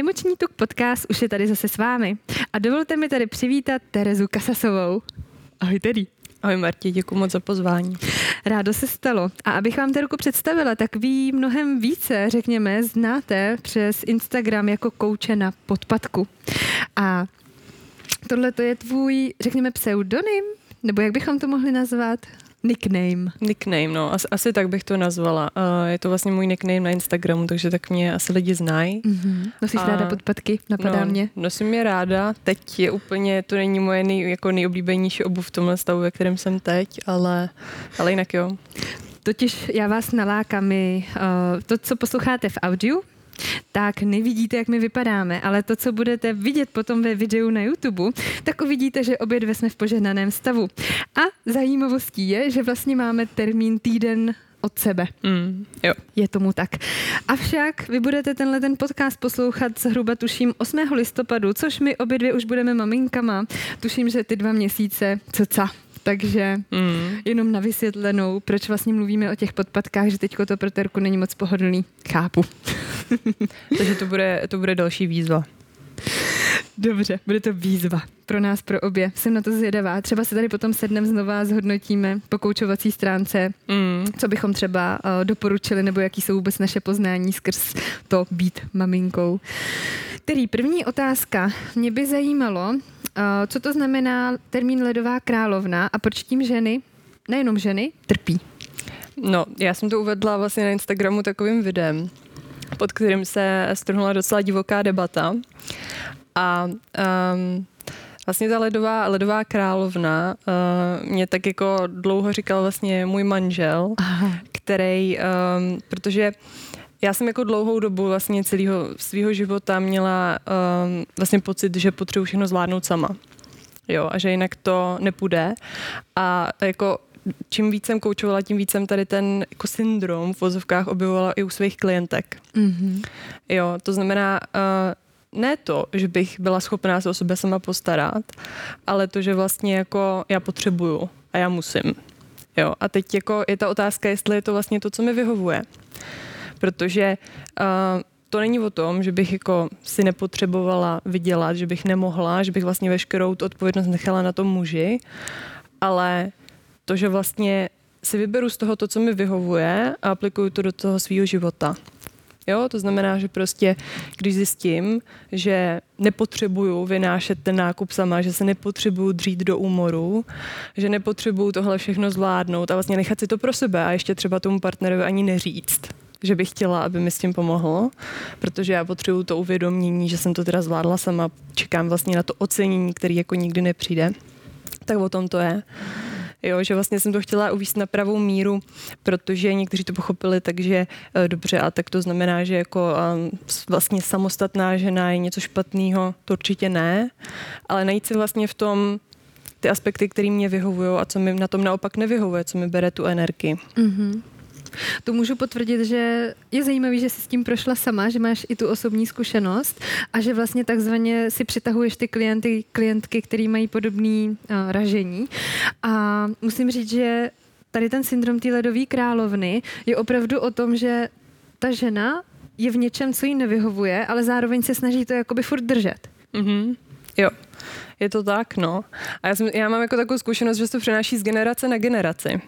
Emoční tuk podcast už je tady zase s vámi. A dovolte mi tady přivítat Terezu Kasasovou. Ahoj Teddy. Ahoj Marti, děkuji moc za pozvání. Rádo se stalo. A abych vám Terku představila, tak vy mnohem více, řekněme, znáte přes Instagram jako kouče na podpadku. A tohle to je tvůj, řekněme, pseudonym? Nebo jak bychom to mohli nazvat? Nickname. Nickname, no, asi, asi tak bych to nazvala. Uh, je to vlastně můj nickname na Instagramu, takže tak mě asi lidi znají. Mm-hmm. Nosíš a, ráda podpatky, napadá no, mě. Nosím je ráda, teď je úplně, to není moje nej, jako nejoblíbenější obuv v tomhle stavu, ve kterém jsem teď, ale, ale jinak jo. Totiž já vás nalákám, uh, to, co posloucháte v audiu, tak nevidíte, jak my vypadáme, ale to, co budete vidět potom ve videu na YouTube, tak uvidíte, že obě dvě jsme v požehnané stavu. A zajímavostí je, že vlastně máme termín týden od sebe. Mm, jo. Je tomu tak. Avšak vy budete tenhle ten podcast poslouchat zhruba tuším 8. listopadu, což my obě dvě už budeme maminkama. Tuším, že ty dva měsíce, co ca. Takže mm. jenom na vysvětlenou, proč vlastně mluvíme o těch podpadkách, že teďko to pro Terku není moc pohodlný. Chápu. Takže to bude, to bude další výzva. Dobře, bude to výzva pro nás, pro obě. Jsem na to zvědavá. Třeba se tady potom sednem znova zhodnotíme po koučovací stránce, mm. co bychom třeba uh, doporučili, nebo jaký jsou vůbec naše poznání skrz to být maminkou. Který první otázka. Mě by zajímalo, uh, co to znamená termín ledová královna a proč tím ženy, nejenom ženy, trpí. No, já jsem to uvedla vlastně na Instagramu takovým videem, pod kterým se strhnula docela divoká debata. A um, Vlastně ta ledová, ledová královna uh, mě tak jako dlouho říkal vlastně můj manžel, Aha. který, um, protože já jsem jako dlouhou dobu vlastně celého svého života měla um, vlastně pocit, že potřebuji všechno zvládnout sama. Jo, a že jinak to nepůjde. A jako čím víc jsem koučovala, tím víc jsem tady ten jako syndrom v vozovkách objevovala i u svých klientek. Mm-hmm. Jo, to znamená, uh, ne to, že bych byla schopná se o sebe sama postarat, ale to, že vlastně jako já potřebuju a já musím. Jo, a teď jako je ta otázka, jestli je to vlastně to, co mi vyhovuje. Protože uh, to není o tom, že bych jako si nepotřebovala vydělat, že bych nemohla, že bych vlastně veškerou tu odpovědnost nechala na tom muži, ale to, že vlastně si vyberu z toho to, co mi vyhovuje a aplikuju to do toho svého života. Jo, to znamená, že prostě, když zjistím, že nepotřebuju vynášet ten nákup sama, že se nepotřebuju dřít do úmoru, že nepotřebuju tohle všechno zvládnout a vlastně nechat si to pro sebe a ještě třeba tomu partnerovi ani neříct, že bych chtěla, aby mi s tím pomohl, protože já potřebuju to uvědomění, že jsem to teda zvládla sama, čekám vlastně na to ocenění, který jako nikdy nepřijde. Tak o tom to je. Jo, že vlastně jsem to chtěla uvíct na pravou míru, protože někteří to pochopili, takže e, dobře, a tak to znamená, že jako e, vlastně samostatná žena je něco špatného, to určitě ne, ale najít si vlastně v tom ty aspekty, které mě vyhovují a co mi na tom naopak nevyhovuje, co mi bere tu energii. Mm-hmm. To můžu potvrdit, že je zajímavé, že jsi s tím prošla sama, že máš i tu osobní zkušenost a že vlastně takzvaně si přitahuješ ty klienty, klientky, které mají podobné uh, ražení. A musím říct, že tady ten syndrom té ledové královny je opravdu o tom, že ta žena je v něčem, co jí nevyhovuje, ale zároveň se snaží to jakoby furt držet. Mm-hmm. Jo. Je to tak, no. A já, jsem, já mám jako takovou zkušenost, že se to přenáší z generace na generaci.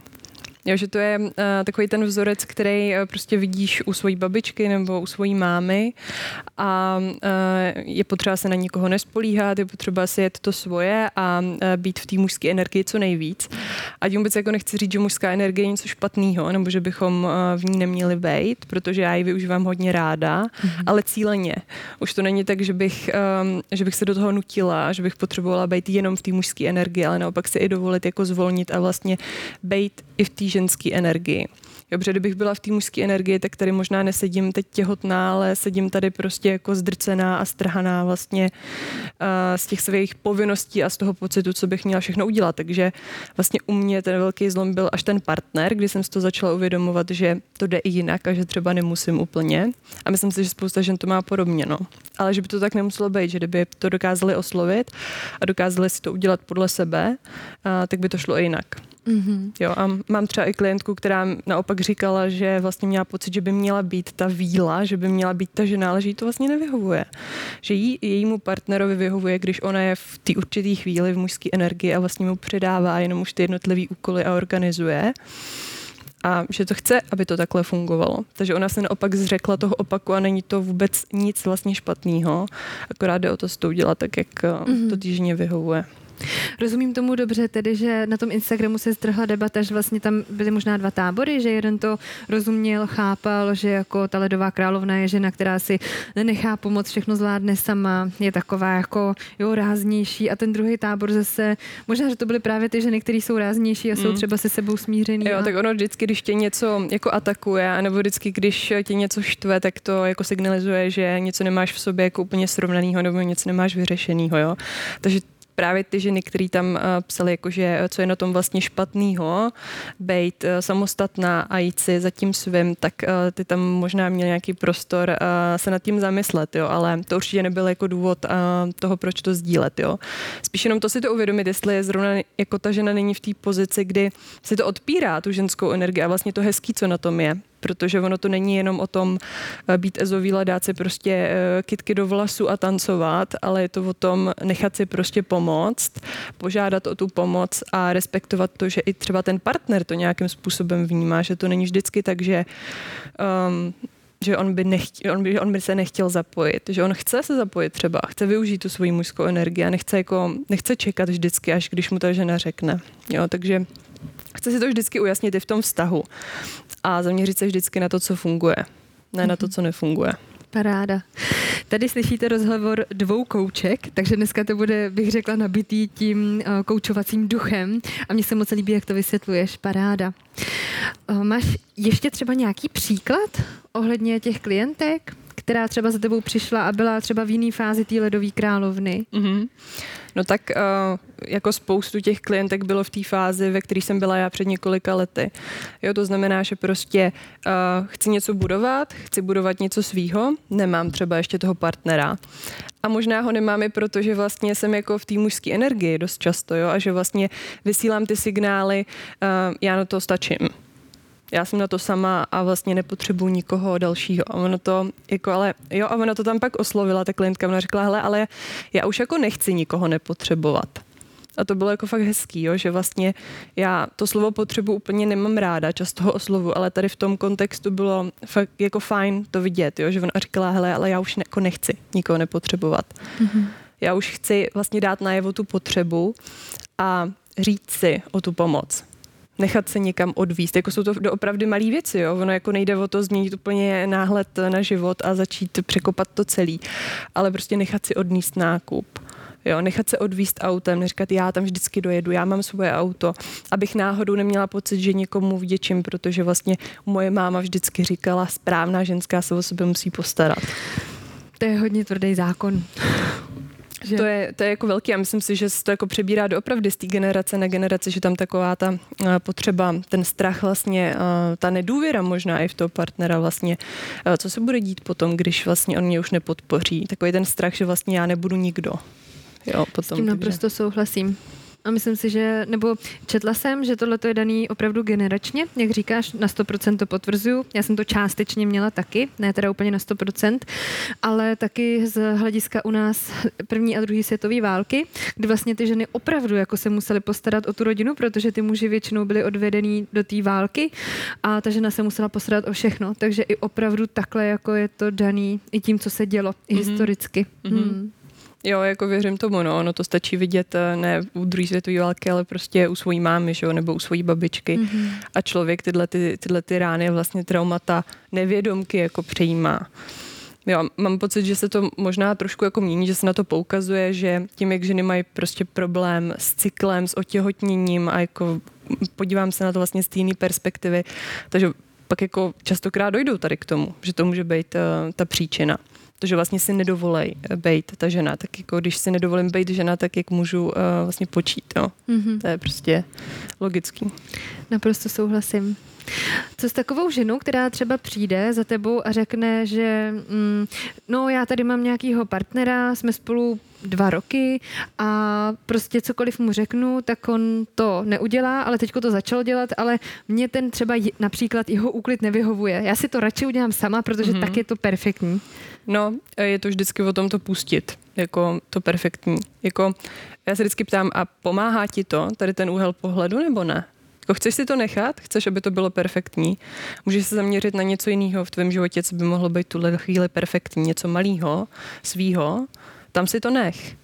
Jo, že to je uh, takový ten vzorec, který uh, prostě vidíš u svojí babičky nebo u svojí mámy a uh, je potřeba se na nikoho nespolíhat, je potřeba si jet to svoje a uh, být v té mužské energii co nejvíc. A tím vůbec jako nechci říct, že mužská energie je něco špatného, nebo že bychom uh, v ní neměli být, protože já ji využívám hodně ráda, mm-hmm. ale cíleně. Už to není tak, že bych, um, že bych se do toho nutila, že bych potřebovala být jenom v té mužské energii, ale naopak si i dovolit jako zvolnit a vlastně být i v té ženské energii. Protože kdybych byla v té mužské energii, tak tady možná nesedím teď těhotná, ale sedím tady prostě jako zdrcená a strhaná vlastně uh, z těch svých povinností a z toho pocitu, co bych měla všechno udělat. Takže vlastně u mě ten velký zlom byl až ten partner, kdy jsem si to začala uvědomovat, že to jde i jinak a že třeba nemusím úplně. A myslím si, že spousta žen to má podobně. No. Ale že by to tak nemuselo být, že kdyby to dokázali oslovit a dokázali si to udělat podle sebe, uh, tak by to šlo i jinak. Mm-hmm. Jo, a mám třeba i klientku, která naopak říkala, že vlastně měla pocit, že by měla být ta víla, že by měla být ta žena, ale že jí to vlastně nevyhovuje. Že jí, jejímu partnerovi vyhovuje, když ona je v té určité chvíli v mužské energii a vlastně mu předává jenom už ty jednotlivé úkoly a organizuje a že to chce, aby to takhle fungovalo. Takže ona se naopak zřekla toho opaku a není to vůbec nic vlastně špatného, akorát jde o to s tou dělat tak, jak mm-hmm. to týžně vyhovuje. Rozumím tomu dobře, tedy, že na tom Instagramu se zdrhla debata, že vlastně tam byly možná dva tábory, že jeden to rozuměl, chápal, že jako ta ledová královna je žena, která si nenechá pomoc, všechno zvládne sama, je taková jako jo, ráznější a ten druhý tábor zase, možná, že to byly právě ty ženy, které jsou ráznější a jsou mm. třeba se sebou smířený. Jo, a... tak ono vždycky, když tě něco jako atakuje, nebo vždycky, když tě něco štve, tak to jako signalizuje, že něco nemáš v sobě jako úplně srovnanýho nebo něco nemáš vyřešenýho, jo. Takže právě ty ženy, které tam uh, psali, jakože eh, co je na tom vlastně špatného, být uh, samostatná a jít si za tím svým, tak ty tam možná měli nějaký prostor se nad tím zamyslet, jo, ale to určitě nebyl jako důvod toho, proč to sdílet, jo. Spíš jenom to si to uvědomit, jestli je zrovna jako ta žena není v té pozici, kdy si to odpírá, tu ženskou energii. A vlastně to hezký, co na tom je protože ono to není jenom o tom eh, být ezovíla, dát si prostě eh, kitky do vlasu a tancovat, ale je to o tom nechat si prostě pomoct, požádat o tu pomoc a respektovat to, že i třeba ten partner to nějakým způsobem vnímá, že to není vždycky tak, že um, že on by, nechtěl, on, by, on by se nechtěl zapojit, že on chce se zapojit třeba, chce využít tu svoji mužskou energii a nechce, jako, nechce čekat vždycky, až když mu ta žena řekne. Jo, takže chce si to vždycky ujasnit i v tom vztahu a zaměřit se vždycky na to, co funguje, ne na to, co nefunguje. Paráda. Tady slyšíte rozhovor dvou kouček, takže dneska to bude, bych řekla, nabitý tím uh, koučovacím duchem a mně se moc líbí, jak to vysvětluješ. Paráda. Uh, máš ještě třeba nějaký příklad ohledně těch klientek? Která třeba za tebou přišla a byla třeba v jiné fázi té ledové královny? Mm-hmm. No tak uh, jako spoustu těch klientek bylo v té fázi, ve které jsem byla já před několika lety. Jo, to znamená, že prostě uh, chci něco budovat, chci budovat něco svýho, nemám třeba ještě toho partnera. A možná ho nemám i proto, že vlastně jsem jako v té mužské energii dost často, jo, a že vlastně vysílám ty signály, uh, já na to stačím já jsem na to sama a vlastně nepotřebuji nikoho dalšího. A ono to, jako ale, jo, a ona to tam pak oslovila, ta klientka, ona řekla, hele, ale já už jako nechci nikoho nepotřebovat. A to bylo jako fakt hezký, jo, že vlastně já to slovo potřebu úplně nemám ráda, často ho oslovu, ale tady v tom kontextu bylo fakt jako fajn to vidět, jo, že ona říkala, hele, ale já už ne, jako nechci nikoho nepotřebovat. Mm-hmm. Já už chci vlastně dát najevo tu potřebu a říct si o tu pomoc nechat se někam odvíst. Jako jsou to opravdu malé věci, jo? ono jako nejde o to změnit úplně náhled na život a začít překopat to celý, ale prostě nechat si odníst nákup. Jo, nechat se odvíst autem, neříkat, já tam vždycky dojedu, já mám svoje auto, abych náhodou neměla pocit, že někomu vděčím, protože vlastně moje máma vždycky říkala, správná ženská se o sebe musí postarat. To je hodně tvrdý zákon. Že? To, je, to je jako velký a myslím si, že se to jako přebírá doopravdy z té generace na generaci, že tam taková ta uh, potřeba, ten strach vlastně, uh, ta nedůvěra možná i v toho partnera vlastně, uh, co se bude dít potom, když vlastně on mě už nepodpoří. Takový ten strach, že vlastně já nebudu nikdo. Jo, potom, S tím naprosto takže... souhlasím. A myslím si, že, nebo četla jsem, že tohle je daný opravdu generačně, jak říkáš, na 100% to potvrzuju. Já jsem to částečně měla taky, ne teda úplně na 100%, ale taky z hlediska u nás první a druhé světové války, kdy vlastně ty ženy opravdu jako se musely postarat o tu rodinu, protože ty muži většinou byli odvedený do té války a ta žena se musela postarat o všechno. Takže i opravdu takhle jako je to daný i tím, co se dělo, mm-hmm. historicky. Mm-hmm. Hmm. Jo, jako věřím tomu, no, ono to stačí vidět eh, ne u druhé světové války, ale prostě u svojí mámy, že jo, nebo u svojí babičky. Mm-hmm. A člověk tyhle, ty, tyhle ty rány, vlastně traumata, nevědomky jako přejímá. Jo, mám pocit, že se to možná trošku jako mění, že se na to poukazuje, že tím, jak ženy mají prostě problém s cyklem, s otěhotněním a jako podívám se na to vlastně z jiné perspektivy, takže pak jako častokrát dojdou tady k tomu, že to může být uh, ta příčina to, že vlastně si nedovolej eh, být ta žena. Tak jako když si nedovolím být žena, tak jak můžu uh, vlastně počít. No. Mm-hmm. To je prostě logický. Naprosto souhlasím. Co s takovou ženou, která třeba přijde za tebou a řekne, že mm, no já tady mám nějakýho partnera, jsme spolu dva roky a prostě cokoliv mu řeknu, tak on to neudělá, ale teďko to začalo dělat, ale mě ten třeba například jeho úklid nevyhovuje. Já si to radši udělám sama, protože mm-hmm. tak je to perfektní. No, je to vždycky o tom to pustit, jako to perfektní. Jako, já se vždycky ptám, a pomáhá ti to, tady ten úhel pohledu, nebo ne? Jako chceš si to nechat? Chceš, aby to bylo perfektní? Můžeš se zaměřit na něco jiného v tvém životě, co by mohlo být tuhle chvíli perfektní, něco malého, svýho, tam si to nech.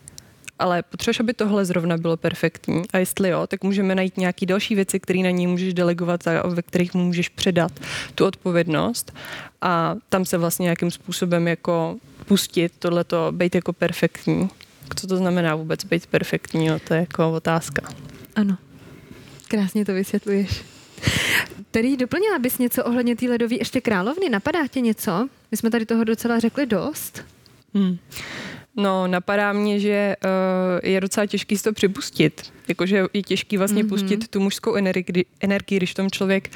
Ale potřebuješ, aby tohle zrovna bylo perfektní. A jestli jo, tak můžeme najít nějaké další věci, které na něj můžeš delegovat a ve kterých mu můžeš předat tu odpovědnost. A tam se vlastně nějakým způsobem jako pustit tohleto, být jako perfektní. Co to znamená vůbec být perfektní? No, to je jako otázka. Ano. Krásně to vysvětluješ. Tedy doplnila bys něco ohledně té ledové ještě královny? Napadá tě něco? My jsme tady toho docela řekli dost. Hmm. No, napadá mě, že uh, je docela těžký si to připustit. Jakože je těžký vlastně mm-hmm. pustit tu mužskou energii, energii, když tom člověk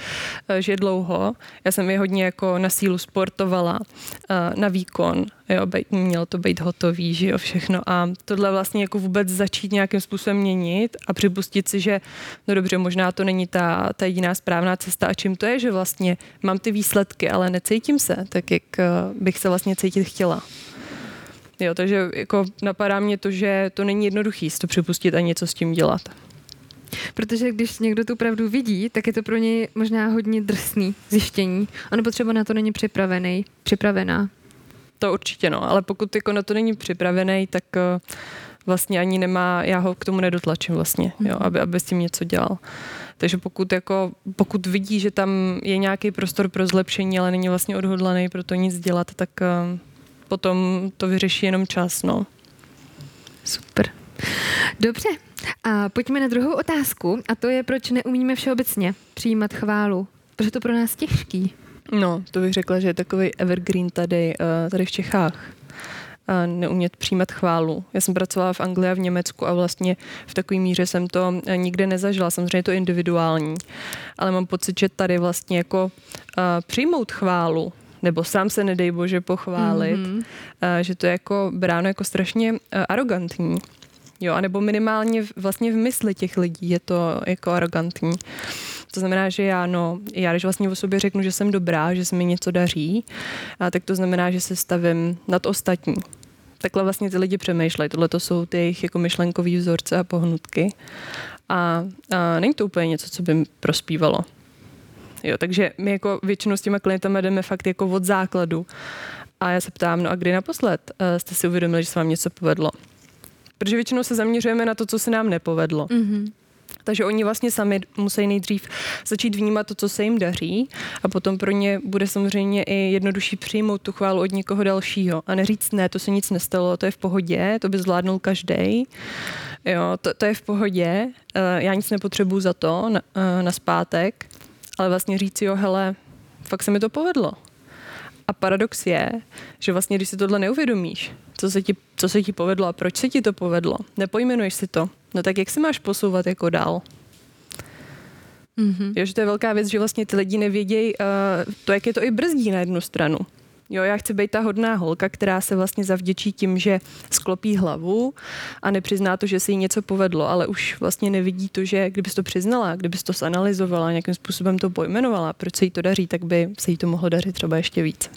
uh, žije dlouho. Já jsem je hodně jako na sílu sportovala, uh, na výkon, jo, bej, mělo to být hotový, že jo, všechno. A tohle vlastně jako vůbec začít nějakým způsobem měnit a připustit si, že no dobře, možná to není ta, ta jediná správná cesta a čím to je, že vlastně mám ty výsledky, ale necítím se tak, jak uh, bych se vlastně cítit chtěla. Jo, takže jako napadá mě to, že to není jednoduchý si to připustit a něco s tím dělat. Protože když někdo tu pravdu vidí, tak je to pro něj možná hodně drsný zjištění. A nebo třeba na to není připravený, připravená. To určitě no, ale pokud jako na to není připravený, tak uh, vlastně ani nemá, já ho k tomu nedotlačím vlastně, jo, mhm. aby, aby s tím něco dělal. Takže pokud, jako, pokud vidí, že tam je nějaký prostor pro zlepšení, ale není vlastně odhodlaný pro to nic dělat, tak uh, potom to vyřeší jenom čas, no. Super. Dobře, a pojďme na druhou otázku a to je, proč neumíme všeobecně přijímat chválu. Proč je to pro nás těžký? No, to bych řekla, že je takový evergreen tady, eh, tady v Čechách neumět přijímat chválu. Já jsem pracovala v Anglii a v Německu a vlastně v takové míře jsem to eh, nikde nezažila. Samozřejmě je to individuální, ale mám pocit, že tady vlastně jako přijmout chválu nebo sám se nedej bože pochválit, mm-hmm. že to je jako bráno jako strašně eh, arrogantní. Jo, anebo minimálně vlastně v mysli těch lidí je to jako arrogantní. To znamená, že já, no, já když vlastně o sobě řeknu, že jsem dobrá, že se mi něco daří, a tak to znamená, že se stavím nad ostatní. Takhle vlastně ty lidi přemýšlejí. Tohle to jsou ty jejich jako myšlenkový vzorce a pohnutky. A, a není to úplně něco, co by mi prospívalo. Jo, takže my jako většinou s těma klientama jdeme fakt jako od základu. A já se ptám, no a kdy naposled uh, jste si uvědomili, že se vám něco povedlo? Protože většinou se zaměřujeme na to, co se nám nepovedlo. Mm-hmm. Takže oni vlastně sami musí nejdřív začít vnímat to, co se jim daří a potom pro ně bude samozřejmě i jednodušší přijmout tu chválu od někoho dalšího a neříct ne, to se nic nestalo, to je v pohodě, to by zvládnul každý. Jo, to, to je v pohodě, uh, já nic nepotřebuju za to na, uh, na zpátek ale vlastně říct jo, hele, fakt se mi to povedlo. A paradox je, že vlastně, když si tohle neuvědomíš, co se ti, co se ti povedlo a proč se ti to povedlo, nepojmenuješ si to, no tak jak se máš posouvat jako dál? Mm-hmm. Jo, že to je velká věc, že vlastně ty lidi nevědějí uh, to, jak je to i brzdí na jednu stranu. Jo, já chci být ta hodná holka, která se vlastně zavděčí tím, že sklopí hlavu a nepřizná to, že se jí něco povedlo, ale už vlastně nevidí to, že kdybys to přiznala, kdybys to zanalizovala, nějakým způsobem to pojmenovala, proč se jí to daří, tak by se jí to mohlo dařit třeba ještě víc.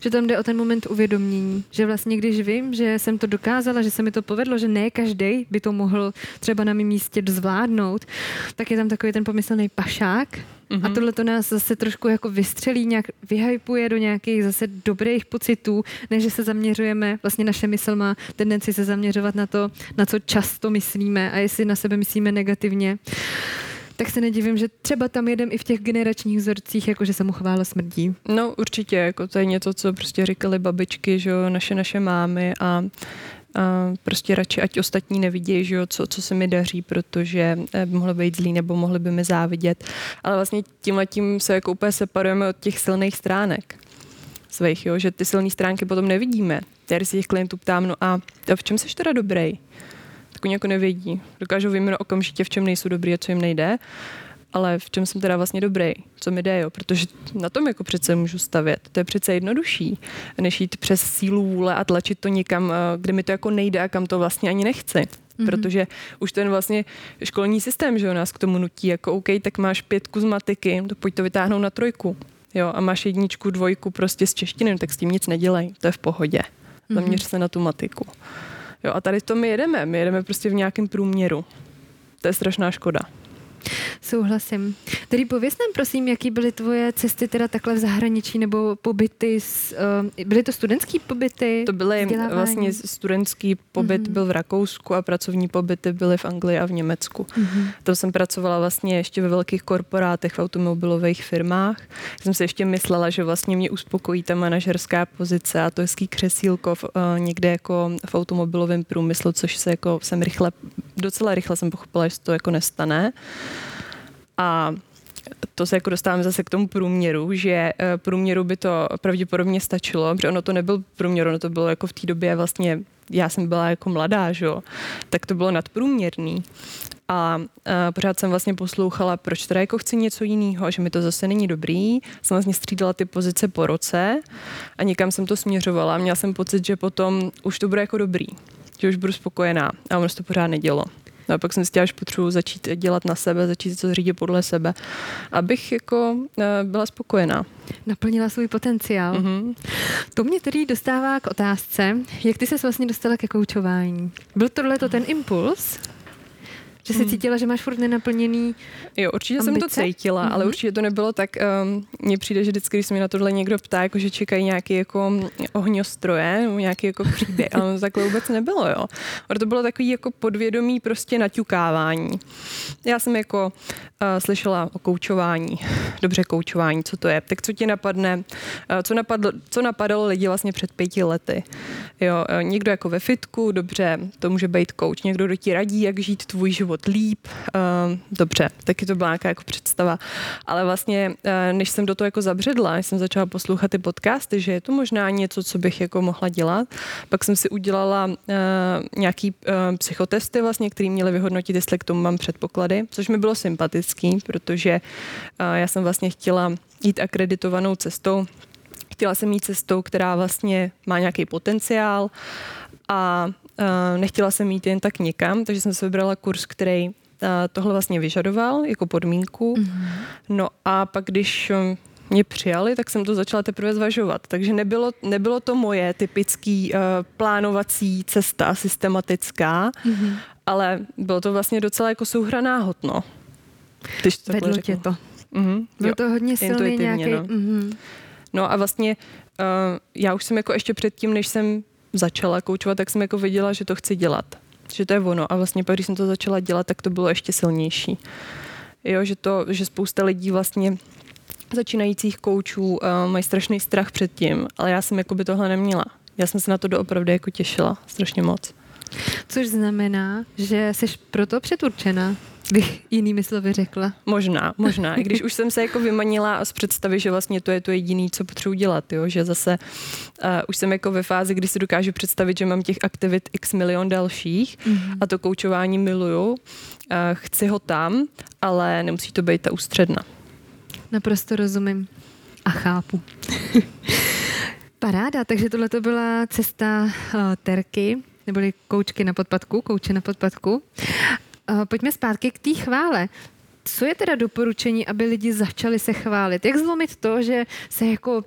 Že tam jde o ten moment uvědomění, že vlastně když vím, že jsem to dokázala, že se mi to povedlo, že ne každý by to mohl třeba na mém místě zvládnout, tak je tam takový ten pomyslný pašák, Mm-hmm. A mhm. tohle to nás zase trošku jako vystřelí, nějak vyhypuje do nějakých zase dobrých pocitů, než že se zaměřujeme, vlastně naše mysl má tendenci se zaměřovat na to, na co často myslíme a jestli na sebe myslíme negativně tak se nedivím, že třeba tam jedem i v těch generačních vzorcích, jako že se mu chvála smrdí. No určitě, jako to je něco, co prostě říkali babičky, že jo, naše naše mámy a a prostě radši, ať ostatní nevidějí, že jo, co, co se mi daří, protože eh, by mohlo být zlý nebo mohli by mi závidět. Ale vlastně tímhle tím se jako úplně separujeme od těch silných stránek svých, jo, že ty silné stránky potom nevidíme. Já si těch klientů ptám, no a v čem jsi teda dobrý? Tak oni jako nevědí. Dokážou vyjmenovat okamžitě, v čem nejsou dobrý a co jim nejde. ale v čem jsem teda vlastně dobrý, co mi jde, jo, protože na tom jako přece můžu stavět. To je přece jednodušší, než jít přes sílu vůle a tlačit to někam, eh, kde mi to jako nejde a kam to vlastně ani nechci. Mm-hmm. Protože už ten vlastně školní systém, že jo, nás k tomu nutí, jako OK, tak máš pětku z matiky, to pojď to vytáhnout na trojku. Jo, a máš jedničku, dvojku prostě z češtiny, tak s tím nic nedělej, to je v pohodě. Mm-hmm. Zaměř se na tu matiku. Jo, a tady to my jedeme, my jedeme prostě v nějakém průměru. To je strašná škoda. Souhlasím. Tedy pověs nám prosím, jaký byly tvoje cesty teda takhle v zahraničí nebo pobyty, s, uh, byly to studentský pobyty? To byly vlastně studentský pobyt mm-hmm. byl v Rakousku a pracovní pobyty byly v Anglii a v Německu. Mm-hmm. Tam jsem pracovala vlastně ještě ve velkých korporátech, v automobilových firmách. Jsem si ještě myslela, že vlastně mě uspokojí ta manažerská pozice a to hezký křesílko v, uh, někde jako v automobilovém průmyslu, což se jako jsem rychle, docela rychle jsem pochopila, že to jako nestane. A to se jako dostáváme zase k tomu průměru, že eh, průměru by to pravděpodobně stačilo, protože ono to nebyl průměr, ono to bylo jako v té době vlastně, já jsem byla jako mladá, že? tak to bylo nadprůměrný. A uh, pořád jsem vlastně poslouchala, proč teda jako chci něco jiného, že mi to zase není dobrý. Jsem vlastně střídala ty pozice po roce a někam jsem to směřovala. Měla jsem pocit, že potom už to bude jako dobrý, že už budu spokojená a ono se to pořád nedělo. No a pak jsem si že potřebuji začít dělat na sebe, začít to zřídit podle sebe, abych jako eh, byla spokojená. Naplnila svůj potenciál. Mm-hmm. To mě tedy dostává k otázce, jak ty se vlastně dostala ke koučování. Byl tohle to ten impuls? Že jsi hmm. cítila, že máš furt nenaplněný Jo, určitě ambice? jsem to cítila, mm-hmm. ale určitě to nebylo tak, um, mně přijde, že vždycky, když se mi na tohle někdo ptá, jako že čekají nějaký jako ohňostroje, nebo nějaký jako příběh, ale to takhle vůbec nebylo, jo. Ale to bylo takový jako podvědomí prostě naťukávání. Já jsem jako uh, slyšela o koučování, dobře koučování, co to je. Tak co ti napadne, uh, co, napadlo, co napadalo lidi vlastně před pěti lety. Jo, uh, někdo jako ve fitku, dobře, to může být kouč, někdo, kdo ti radí, jak žít tvůj život líp, uh, dobře, taky to byla nějaká jako představa. Ale vlastně, uh, než jsem do toho jako zabředla, než jsem začala poslouchat ty podcasty, že je to možná něco, co bych jako mohla dělat, pak jsem si udělala uh, nějaký uh, psychotesty vlastně, který měly vyhodnotit, jestli k tomu mám předpoklady, což mi bylo sympatický, protože uh, já jsem vlastně chtěla jít akreditovanou cestou, chtěla jsem jít cestou, která vlastně má nějaký potenciál a nechtěla jsem jít jen tak někam, takže jsem se vybrala kurz, který uh, tohle vlastně vyžadoval jako podmínku. Mm-hmm. No a pak, když um, mě přijali, tak jsem to začala teprve zvažovat. Takže nebylo, nebylo to moje typický uh, plánovací cesta, systematická, mm-hmm. ale bylo to vlastně docela jako souhra hotno. Když to Vedlo tě to. Mm-hmm. Bylo jo, to hodně silný nějaký... No. Mm-hmm. no a vlastně uh, já už jsem jako ještě předtím, než jsem začala koučovat, tak jsem jako viděla, že to chci dělat. Že to je ono. A vlastně pak, když jsem to začala dělat, tak to bylo ještě silnější. Jo, že, to, že spousta lidí vlastně začínajících koučů uh, mají strašný strach před tím, ale já jsem jako by tohle neměla. Já jsem se na to doopravdy jako těšila strašně moc. Což znamená, že jsi proto předurčena bych jinými slovy řekla. Možná, možná. I když už jsem se jako vymanila z představy, že vlastně to je to jediné, co potřebuji dělat, jo? že zase uh, už jsem jako ve fázi, kdy si dokážu představit, že mám těch aktivit x milion dalších mm-hmm. a to koučování miluju. Uh, chci ho tam, ale nemusí to být ta ústředna. Naprosto rozumím a chápu. Paráda, takže tohle to byla cesta uh, Terky, neboli koučky na podpadku, kouče na podpadku. Uh, pojďme zpátky k té chvále. Co je teda doporučení, aby lidi začali se chválit? Jak zlomit to, že se jako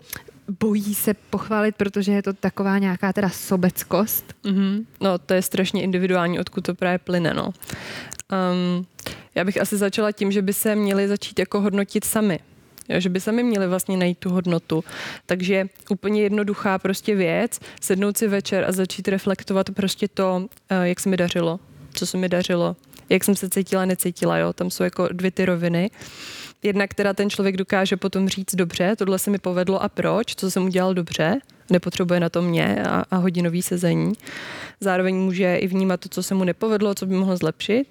bojí se pochválit, protože je to taková nějaká teda sobeckost? Mm-hmm. No, to je strašně individuální, odkud to právě plyne, no. Um, já bych asi začala tím, že by se měli začít jako hodnotit sami. Jo, že by sami měli vlastně najít tu hodnotu. Takže úplně jednoduchá prostě věc, sednout si večer a začít reflektovat prostě to, eh, jak se mi dařilo, co se mi dařilo, jak jsem se cítila, necítila, jo, tam jsou jako dvě ty roviny. Jedna, která ten člověk dokáže potom říct dobře, tohle se mi povedlo a proč, co jsem udělal dobře, nepotřebuje na to mě a, a hodinový sezení. Zároveň může i vnímat to, co se mu nepovedlo, co by mohlo zlepšit,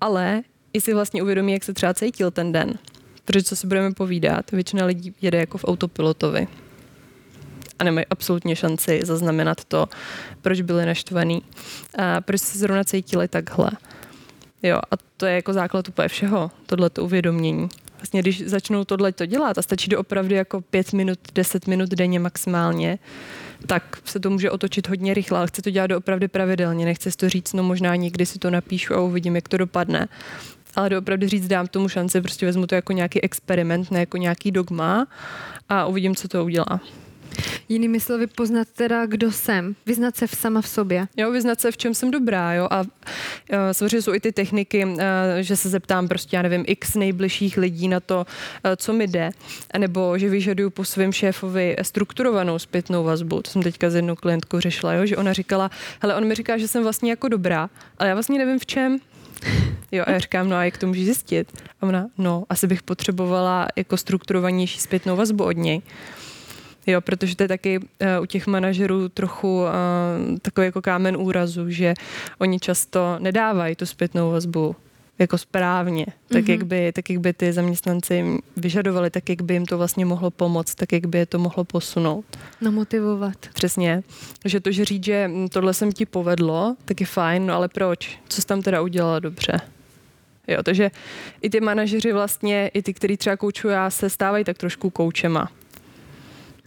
ale i si vlastně uvědomí, jak se třeba cítil ten den. Protože co si budeme povídat, většina lidí jede jako v autopilotovi a nemají absolutně šanci zaznamenat to, proč byli naštvaný a proč se zrovna cítili takhle. Jo, a to je jako základ úplně všeho, tohleto uvědomění. Vlastně když začnou tohle to dělat a stačí to opravdu jako pět minut, deset minut denně maximálně, tak se to může otočit hodně rychle, ale chci to dělat opravdu pravidelně, nechci to říct, no možná někdy si to napíšu a uvidím, jak to dopadne. Ale doopravdy říct, dám tomu šanci, prostě vezmu to jako nějaký experiment, ne jako nějaký dogma a uvidím, co to udělá. Jinými slovy, poznat teda, kdo jsem, vyznat se v sama v sobě. Jo, vyznat se, v čem jsem dobrá, jo, a uh, samozřejmě jsou i ty techniky, uh, že se zeptám prostě, já nevím, x nejbližších lidí na to, uh, co mi jde, nebo že vyžaduju po svém šéfovi strukturovanou zpětnou vazbu. To jsem teďka s jednou klientkou řešila, jo, že ona říkala, hele, on mi říká, že jsem vlastně jako dobrá, ale já vlastně nevím v čem, Jo, a já říkám, no a jak to můžu zjistit? A ona, no, asi bych potřebovala jako strukturovanější zpětnou vazbu od něj. Jo, protože to je taky uh, u těch manažerů trochu uh, takový jako kámen úrazu, že oni často nedávají tu zpětnou vazbu jako správně, tak, mm-hmm. jak by, tak jak by ty zaměstnanci vyžadovali, tak jak by jim to vlastně mohlo pomoct, tak jak by je to mohlo posunout. No motivovat. Přesně. Že to, že říct, že tohle jsem ti povedlo, tak je fajn, no ale proč? Co jsi tam teda udělala dobře? Jo, takže i ty manažeři vlastně, i ty, kteří třeba koučují, já se stávají tak trošku koučema.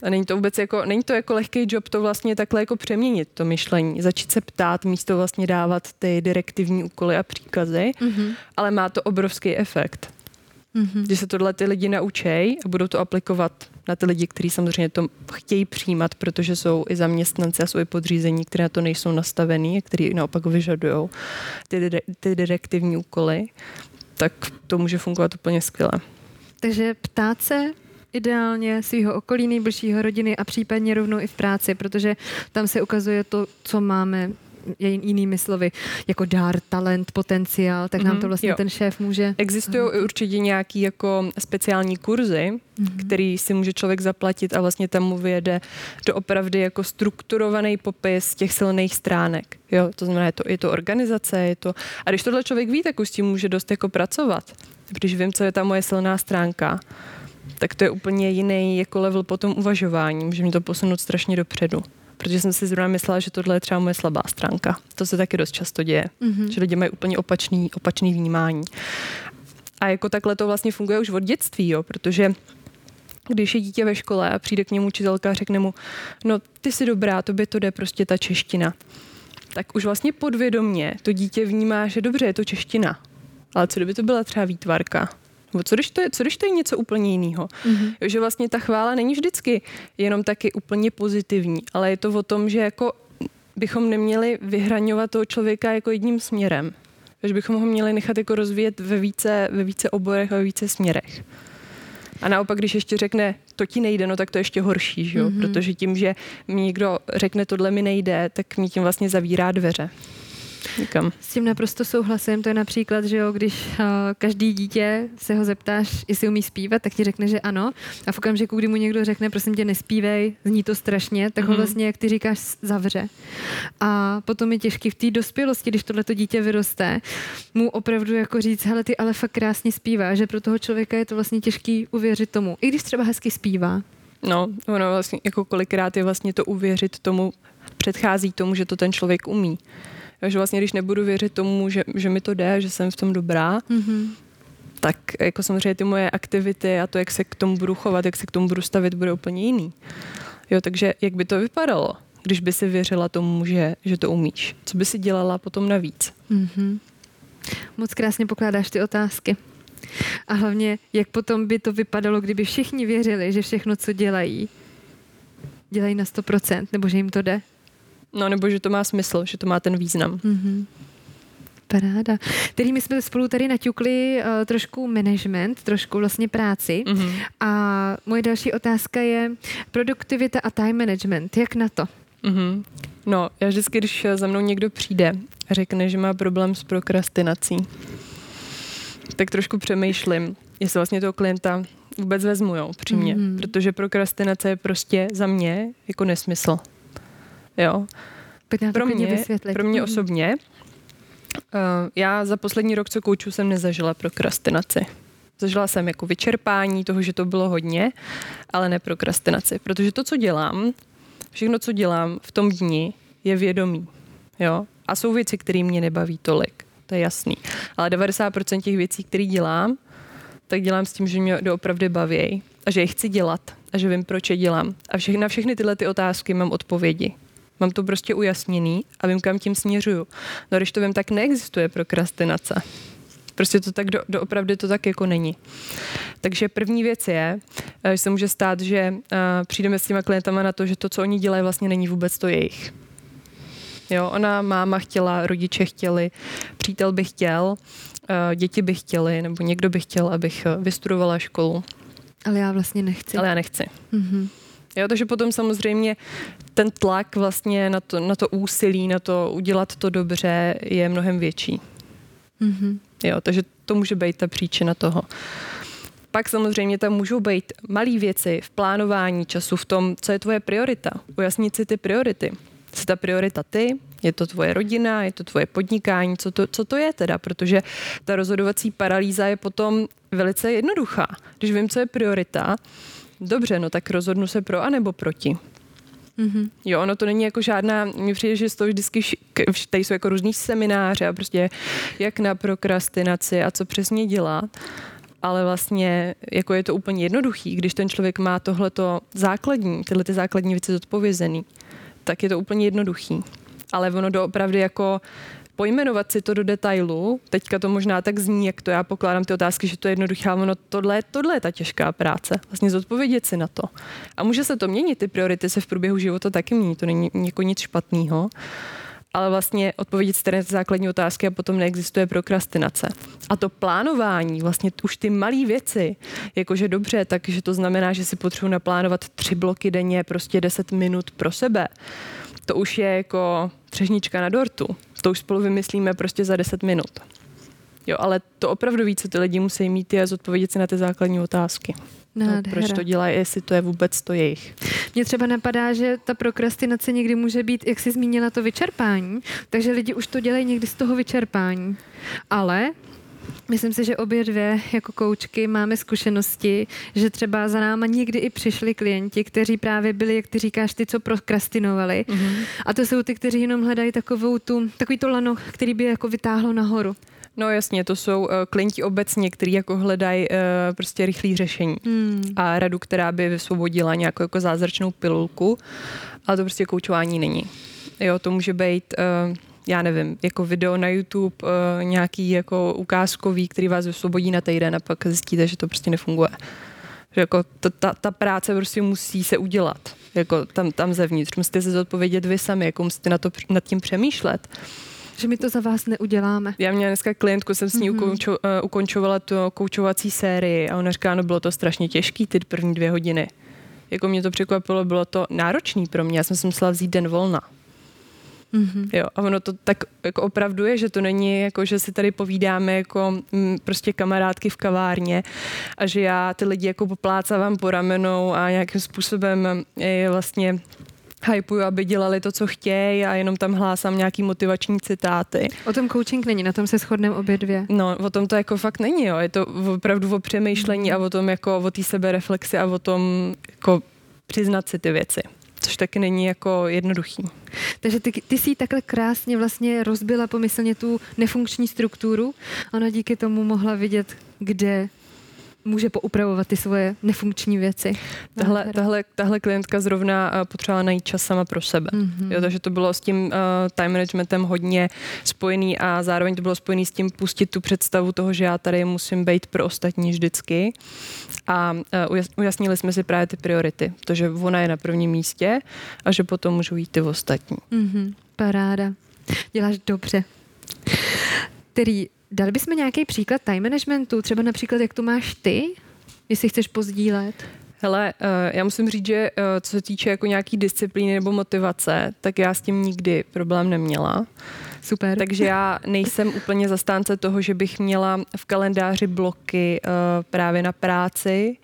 A není to vůbec jako, není to jako lehký job to vlastně takhle jako přeměnit to myšlení, začít se ptát, místo vlastně dávat ty direktivní úkoly a příkazy, mm-hmm. ale má to obrovský efekt. Mm-hmm. Když se tohle ty lidi naučí a budou to aplikovat na ty lidi, kteří samozřejmě to chtějí přijímat, protože jsou i zaměstnanci a jsou i podřízení, které na to nejsou nastavený a který naopak vyžadují ty, ty direktivní úkoly, tak to může fungovat úplně skvěle. Takže ptát se ideálně svého okolí, nejbližšího rodiny a případně rovnou i v práci, protože tam se ukazuje to, co máme jinými slovy, jako dár, talent, potenciál, tak nám to mhm, vlastně jo. ten šéf může... Existují i určitě nějaký jako speciální kurzy, mm-hmm. který si může člověk zaplatit a vlastně tam mu vyjede do opravdu jako strukturovaný popis těch silných stránek. Jo, to znamená, je to, je to organizace, je to... A když tohle člověk ví, tak už s tím může dost jako pracovat. Když vím, co je ta moje silná stránka, tak to je úplně jiný jako level potom uvažování, může mi to posunout strašně dopředu. Protože jsem si zrovna myslela, že tohle je třeba moje slabá stránka. To se taky dost často děje, mm-hmm. že lidi mají úplně opačný, opačný vnímání. A jako takhle to vlastně funguje už od dětství, jo, protože když je dítě ve škole a přijde k němu učitelka a řekne mu, no ty jsi dobrá, tobě to jde prostě ta čeština. Tak už vlastně podvědomně to dítě vnímá, že dobře, je to čeština. Ale co kdyby to byla třeba výtvarka? Nebo co když to je, co když to je něco úplně jiného? Mm-hmm. Že vlastně ta chvála není vždycky jenom taky úplně pozitivní, ale je to o tom, že jako bychom neměli vyhraňovat toho člověka jako jedním směrem. Že bychom ho měli nechat jako rozvíjet ve více, ve více oborech a ve více směrech. A naopak, když ještě řekne, to ti nejde, no tak to je ještě horší, že jo? Mm-hmm. protože tím, že mi někdo řekne, tohle mi nejde, tak mi tím vlastně zavírá dveře nikam. S tím naprosto souhlasím. To je například, že jo, když uh, každý dítě se ho zeptáš, jestli umí zpívat, tak ti řekne, že ano. A v okamžiku, kdy mu někdo řekne, prosím tě, nespívej, zní to strašně, tak ho mhm. vlastně, jak ty říkáš, zavře. A potom je těžký v té dospělosti, když tohleto dítě vyroste, mu opravdu jako říct, hele, ty ale fakt krásně zpívá, že pro toho člověka je to vlastně těžký uvěřit tomu. I když třeba hezky zpívá. No, ono vlastně jako kolikrát je vlastně to uvěřit tomu, předchází tomu, že to ten člověk umí. Takže vlastně, když nebudu věřit tomu, že, že mi to jde, že jsem v tom dobrá, mm-hmm. tak jako samozřejmě ty moje aktivity a to, jak se k tomu budu chovat, jak se k tomu budu stavit, bude úplně jiný. Jo, takže jak by to vypadalo, když by si věřila tomu, že, že to umíš? Co by si dělala potom navíc? Mm-hmm. Moc krásně pokládáš ty otázky. A hlavně, jak potom by to vypadalo, kdyby všichni věřili, že všechno, co dělají, dělají na 100%, nebo že jim to jde? No nebo že to má smysl, že to má ten význam. Mm-hmm. Paráda. Tedy my jsme spolu tady naťukli uh, trošku management, trošku vlastně práci. Mm-hmm. A moje další otázka je produktivita a time management. Jak na to? Mm-hmm. No, já vždycky, když za mnou někdo přijde a řekne, že má problém s prokrastinací, tak trošku přemýšlím, jestli vlastně toho klienta vůbec vezmu, jo, přímě. Mm-hmm. Protože prokrastinace je prostě za mě jako nesmysl. Jo. Pro mě, pro mě mhm. osobně, uh, já za poslední rok, co kouču, jsem nezažila prokrastinaci. Zažila jsem jako vyčerpání toho, že to bylo hodně, ale ne prokrastinaci. Protože to, co dělám, všechno, co dělám v tom dni, je vědomí. Jo? A jsou věci, které mě nebaví tolik. to je jasný. Ale 90% těch věcí, které dělám, tak dělám s tím, že mě doopravdy baví a že je chci dělat a že vím, proč je dělám. A všechny, na všechny tyhle ty otázky mám odpovědi. Mám to prostě ujasněný a vím, kam tím směřuju. No když to vím, tak neexistuje prokrastinace. Prostě to tak do, doopravdy to tak jako není. Takže první věc je, eh, že se může stát, že uh, přijdeme s těma klientama na to, že to, co oni dělají, vlastně není vůbec to jejich. Jo, ona, máma chtěla, rodiče chtěli, přítel by chtěl, uh, děti by chtěli, nebo někdo by chtěl, abych vystudovala školu. Ale já vlastně nechci. Ale já nechci. Mm-hmm. Jo, takže potom samozřejmě ten tlak vlastně na to, na to úsilí, na to udělat to dobře je mnohem větší. Mm-hmm. Jo, takže to může být ta příčina toho. Pak samozřejmě tam můžou být malé věci v plánování času, v tom, co je tvoje priorita. Ujasnit si ty priority. Jsi ta priorita ty, je to tvoje rodina, je to tvoje podnikání, co to, co to je teda, protože ta rozhodovací paralýza je potom velice jednoduchá. Když vím, co je priorita, dobře, no tak rozhodnu se pro a nebo proti. Mm-hmm. Jo, ono to není jako žádná, mi přijde, že z toho vždycky, tady jsou jako různý semináře a prostě jak na prokrastinaci a co přesně dělat, ale vlastně jako je to úplně jednoduchý, když ten člověk má tohleto základní, tyhle ty základní věci zodpovězený, tak je to úplně jednoduchý. Ale ono doopravdy jako pojmenovat si to do detailu, teďka to možná tak zní, jak to já pokládám ty otázky, že to je jednoduché, ale ono tohle, tohle je ta těžká práce, vlastně zodpovědět si na to. A může se to měnit, ty priority se v průběhu života taky mění, to není jako nic špatného ale vlastně odpovědět si ty základní otázky a potom neexistuje prokrastinace. A to plánování, vlastně už ty malé věci, jakože dobře, takže to znamená, že si potřebuji naplánovat tři bloky denně, prostě 10 minut pro sebe. To už je jako třežnička na dortu. To už spolu vymyslíme prostě za 10 minut. Jo, ale to opravdu víc, co ty lidi musí mít, je zodpovědět si na ty základní otázky. No, proč to dělají, jestli to je vůbec to jejich. Mně třeba napadá, že ta prokrastinace někdy může být, jak jsi zmínila, to vyčerpání, takže lidi už to dělají někdy z toho vyčerpání. Ale Myslím si, že obě dvě jako koučky máme zkušenosti, že třeba za náma někdy i přišli klienti, kteří právě byli, jak ty říkáš, ty, co prokrastinovali. Mm-hmm. A to jsou ty, kteří jenom hledají takovou tu, takový to lano, který by jako vytáhlo nahoru. No jasně, to jsou uh, klienti obecně, kteří jako hledají uh, prostě rychlé řešení hmm. a radu, která by vysvobodila nějakou jako zázračnou pilulku, ale to prostě koučování není. Jo, to může být uh, já nevím, jako video na YouTube, uh, nějaký jako ukázkový, který vás vysvobodí na týden a pak zjistíte, že to prostě nefunguje. Že jako ta, ta, ta práce prostě musí se udělat, jako tam, tam zevnitř. Musíte se zodpovědět vy sami, jako musíte na to, nad tím přemýšlet že my to za vás neuděláme. Já měla dneska klientku, jsem s ní mm-hmm. ukončo, uh, ukončovala tu koučovací sérii a ona říká, no bylo to strašně těžký ty první dvě hodiny. Jako mě to překvapilo, bylo to náročný pro mě, já jsem si musela vzít den volna. Mm-hmm. Jo, a ono to tak jako opravdu je, že to není jako, že si tady povídáme jako m, mm, prostě kamarádky v kavárně a že já ty lidi jako poplácávám po ramenou a nějakým způsobem je vlastně hypuju, aby dělali to, co chtějí a jenom tam hlásám nějaký motivační citáty. O tom coaching není, na tom se shodneme obě dvě. No, o tom to jako fakt není, jo. Je to opravdu o přemýšlení a o tom jako o té sebereflexi a o tom jako přiznat si ty věci což taky není jako jednoduchý. Takže ty, ty jsi takhle krásně vlastně rozbila pomyslně tu nefunkční strukturu. Ona díky tomu mohla vidět, kde může poupravovat ty svoje nefunkční věci. Tahle, tahle, tahle klientka zrovna uh, potřebovala najít čas sama pro sebe. Mm-hmm. Jo, takže to bylo s tím uh, time managementem hodně spojený a zároveň to bylo spojený s tím pustit tu představu toho, že já tady musím být pro ostatní vždycky. A uh, ujasnili jsme si právě ty priority. To, že ona je na prvním místě a že potom můžou jít ty ostatní. Mm-hmm. Paráda. Děláš dobře. Který Dali bychom nějaký příklad time managementu, třeba například, jak to máš ty, jestli chceš pozdílet? Hele, uh, já musím říct, že uh, co se týče jako nějaký disciplíny nebo motivace, tak já s tím nikdy problém neměla. Super. Takže já nejsem úplně zastánce toho, že bych měla v kalendáři bloky uh, právě na práci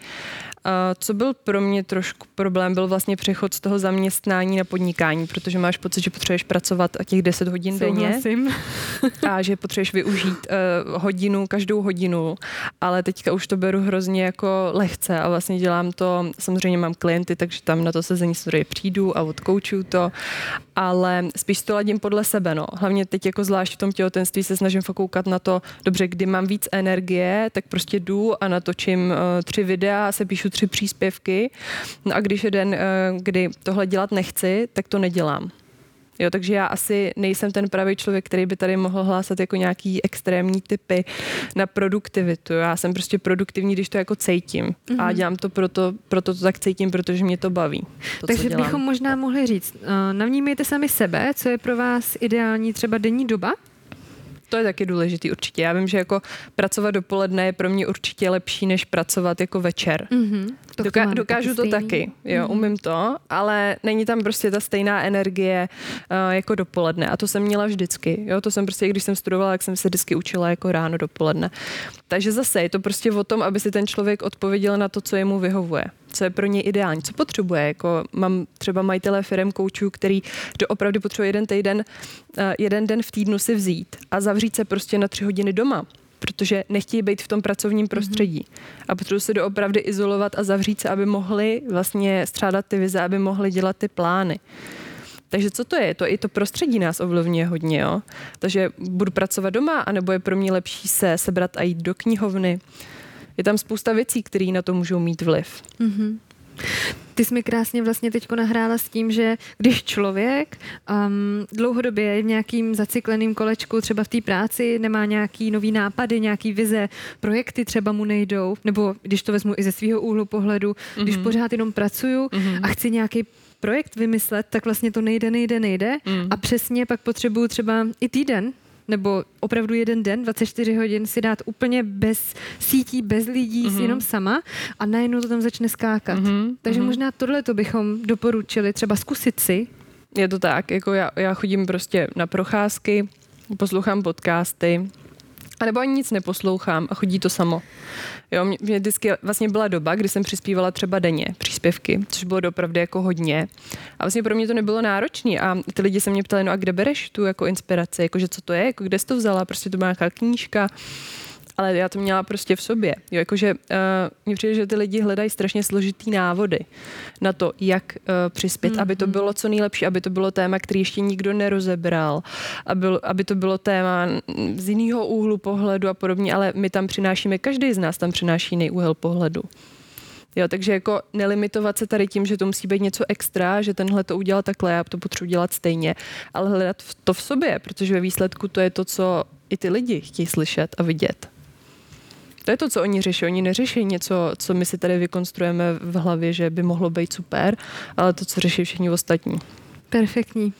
co byl pro mě trošku problém, byl vlastně přechod z toho zaměstnání na podnikání, protože máš pocit, že potřebuješ pracovat těch 10 hodin Souhlasím. denně a že potřebuješ využít uh, hodinu, každou hodinu, ale teďka už to beru hrozně jako lehce a vlastně dělám to, samozřejmě mám klienty, takže tam na to sezení studie přijdu a odkoučuju to, ale spíš to ladím podle sebe, no. Hlavně teď jako zvlášť v tom těhotenství se snažím fokoukat na to, dobře, kdy mám víc energie, tak prostě jdu a natočím uh, tři videa, se píšu tři příspěvky. No a když je den, uh, kdy tohle dělat nechci, tak to nedělám. Jo, takže já asi nejsem ten pravý člověk, který by tady mohl hlásat jako nějaký extrémní typy na produktivitu. Já jsem prostě produktivní, když to jako cítím. Mm-hmm. A mhm. dělám to proto, proto to tak cítím, protože mě to baví. To, takže bychom možná mohli říct, uh, navnímejte sami sebe, co je pro vás ideální třeba denní doba, to je taky důležitý určitě. Já vím, že jako pracovat dopoledne je pro mě určitě lepší, než pracovat jako večer. Mm-hmm. To Doká- dokážu to taky, jo, mm-hmm. umím to, ale není tam prostě ta stejná energie uh, jako dopoledne a to jsem měla vždycky, jo, to jsem prostě, když jsem studovala, jak jsem se vždycky učila jako ráno dopoledne. Takže zase je to prostě o tom, aby si ten člověk odpověděl na to, co jemu vyhovuje co je pro ně ideální, co potřebuje. Jako mám třeba majitele firm koučů, který opravdu potřebuje jeden týden, uh, jeden den v týdnu si vzít a zavřít se prostě na tři hodiny doma protože nechtějí být v tom pracovním prostředí. Mm-hmm. A potřebují se doopravdy izolovat a zavřít se, aby mohli vlastně střádat ty vize, aby mohli dělat ty plány. Takže co to je? To i to prostředí nás ovlivňuje hodně, jo. Takže budu pracovat doma, anebo je pro mě lepší se sebrat a jít do knihovny. Je tam spousta věcí, které na to můžou mít vliv. Mm-hmm. Ty jsi mi krásně vlastně teď nahrála s tím, že když člověk um, dlouhodobě je v nějakým zacykleným kolečku, třeba v té práci, nemá nějaký nový nápady, nějaký vize, projekty třeba mu nejdou, nebo když to vezmu i ze svého úhlu pohledu, mm-hmm. když mhm. pořád jenom pracuju mm-hmm. a chci nějaký projekt vymyslet, tak vlastně to nejde, nejde, nejde. Mm. A přesně pak potřebuju třeba i týden nebo opravdu jeden den, 24 hodin si dát úplně bez sítí, bez lidí, mm-hmm. jenom sama a najednou to tam začne skákat. Mm-hmm. Takže mm-hmm. možná tohle to bychom doporučili třeba zkusit si. Je to tak, jako já, já chodím prostě na procházky, poslouchám podcasty, a nebo ani nic neposlouchám a chodí to samo. Jo, mě, mě vždycky vlastně byla doba, kdy jsem přispívala třeba denně příspěvky, což bylo opravdu jako hodně. A vlastně pro mě to nebylo náročné. A ty lidi se mě ptali, no a kde bereš tu jako inspiraci, jakože co to je, jako kde jsi to vzala, prostě to byla nějaká knížka ale já to měla prostě v sobě. Jo, jakože uh, mně přijde, že ty lidi hledají strašně složitý návody na to, jak uh, přispět, mm-hmm. aby to bylo co nejlepší, aby to bylo téma, který ještě nikdo nerozebral, aby, aby to bylo téma z jiného úhlu pohledu a podobně, ale my tam přinášíme, každý z nás tam přináší jiný úhel pohledu. Jo, takže jako nelimitovat se tady tím, že to musí být něco extra, že tenhle to udělal takhle, já to potřebuji dělat stejně, ale hledat to v sobě, protože ve výsledku to je to, co i ty lidi chtějí slyšet a vidět. To je to, co oni řeší. Oni neřeší něco, co my si tady vykonstruujeme v hlavě, že by mohlo být super, ale to, co řeší všichni ostatní. Perfektní.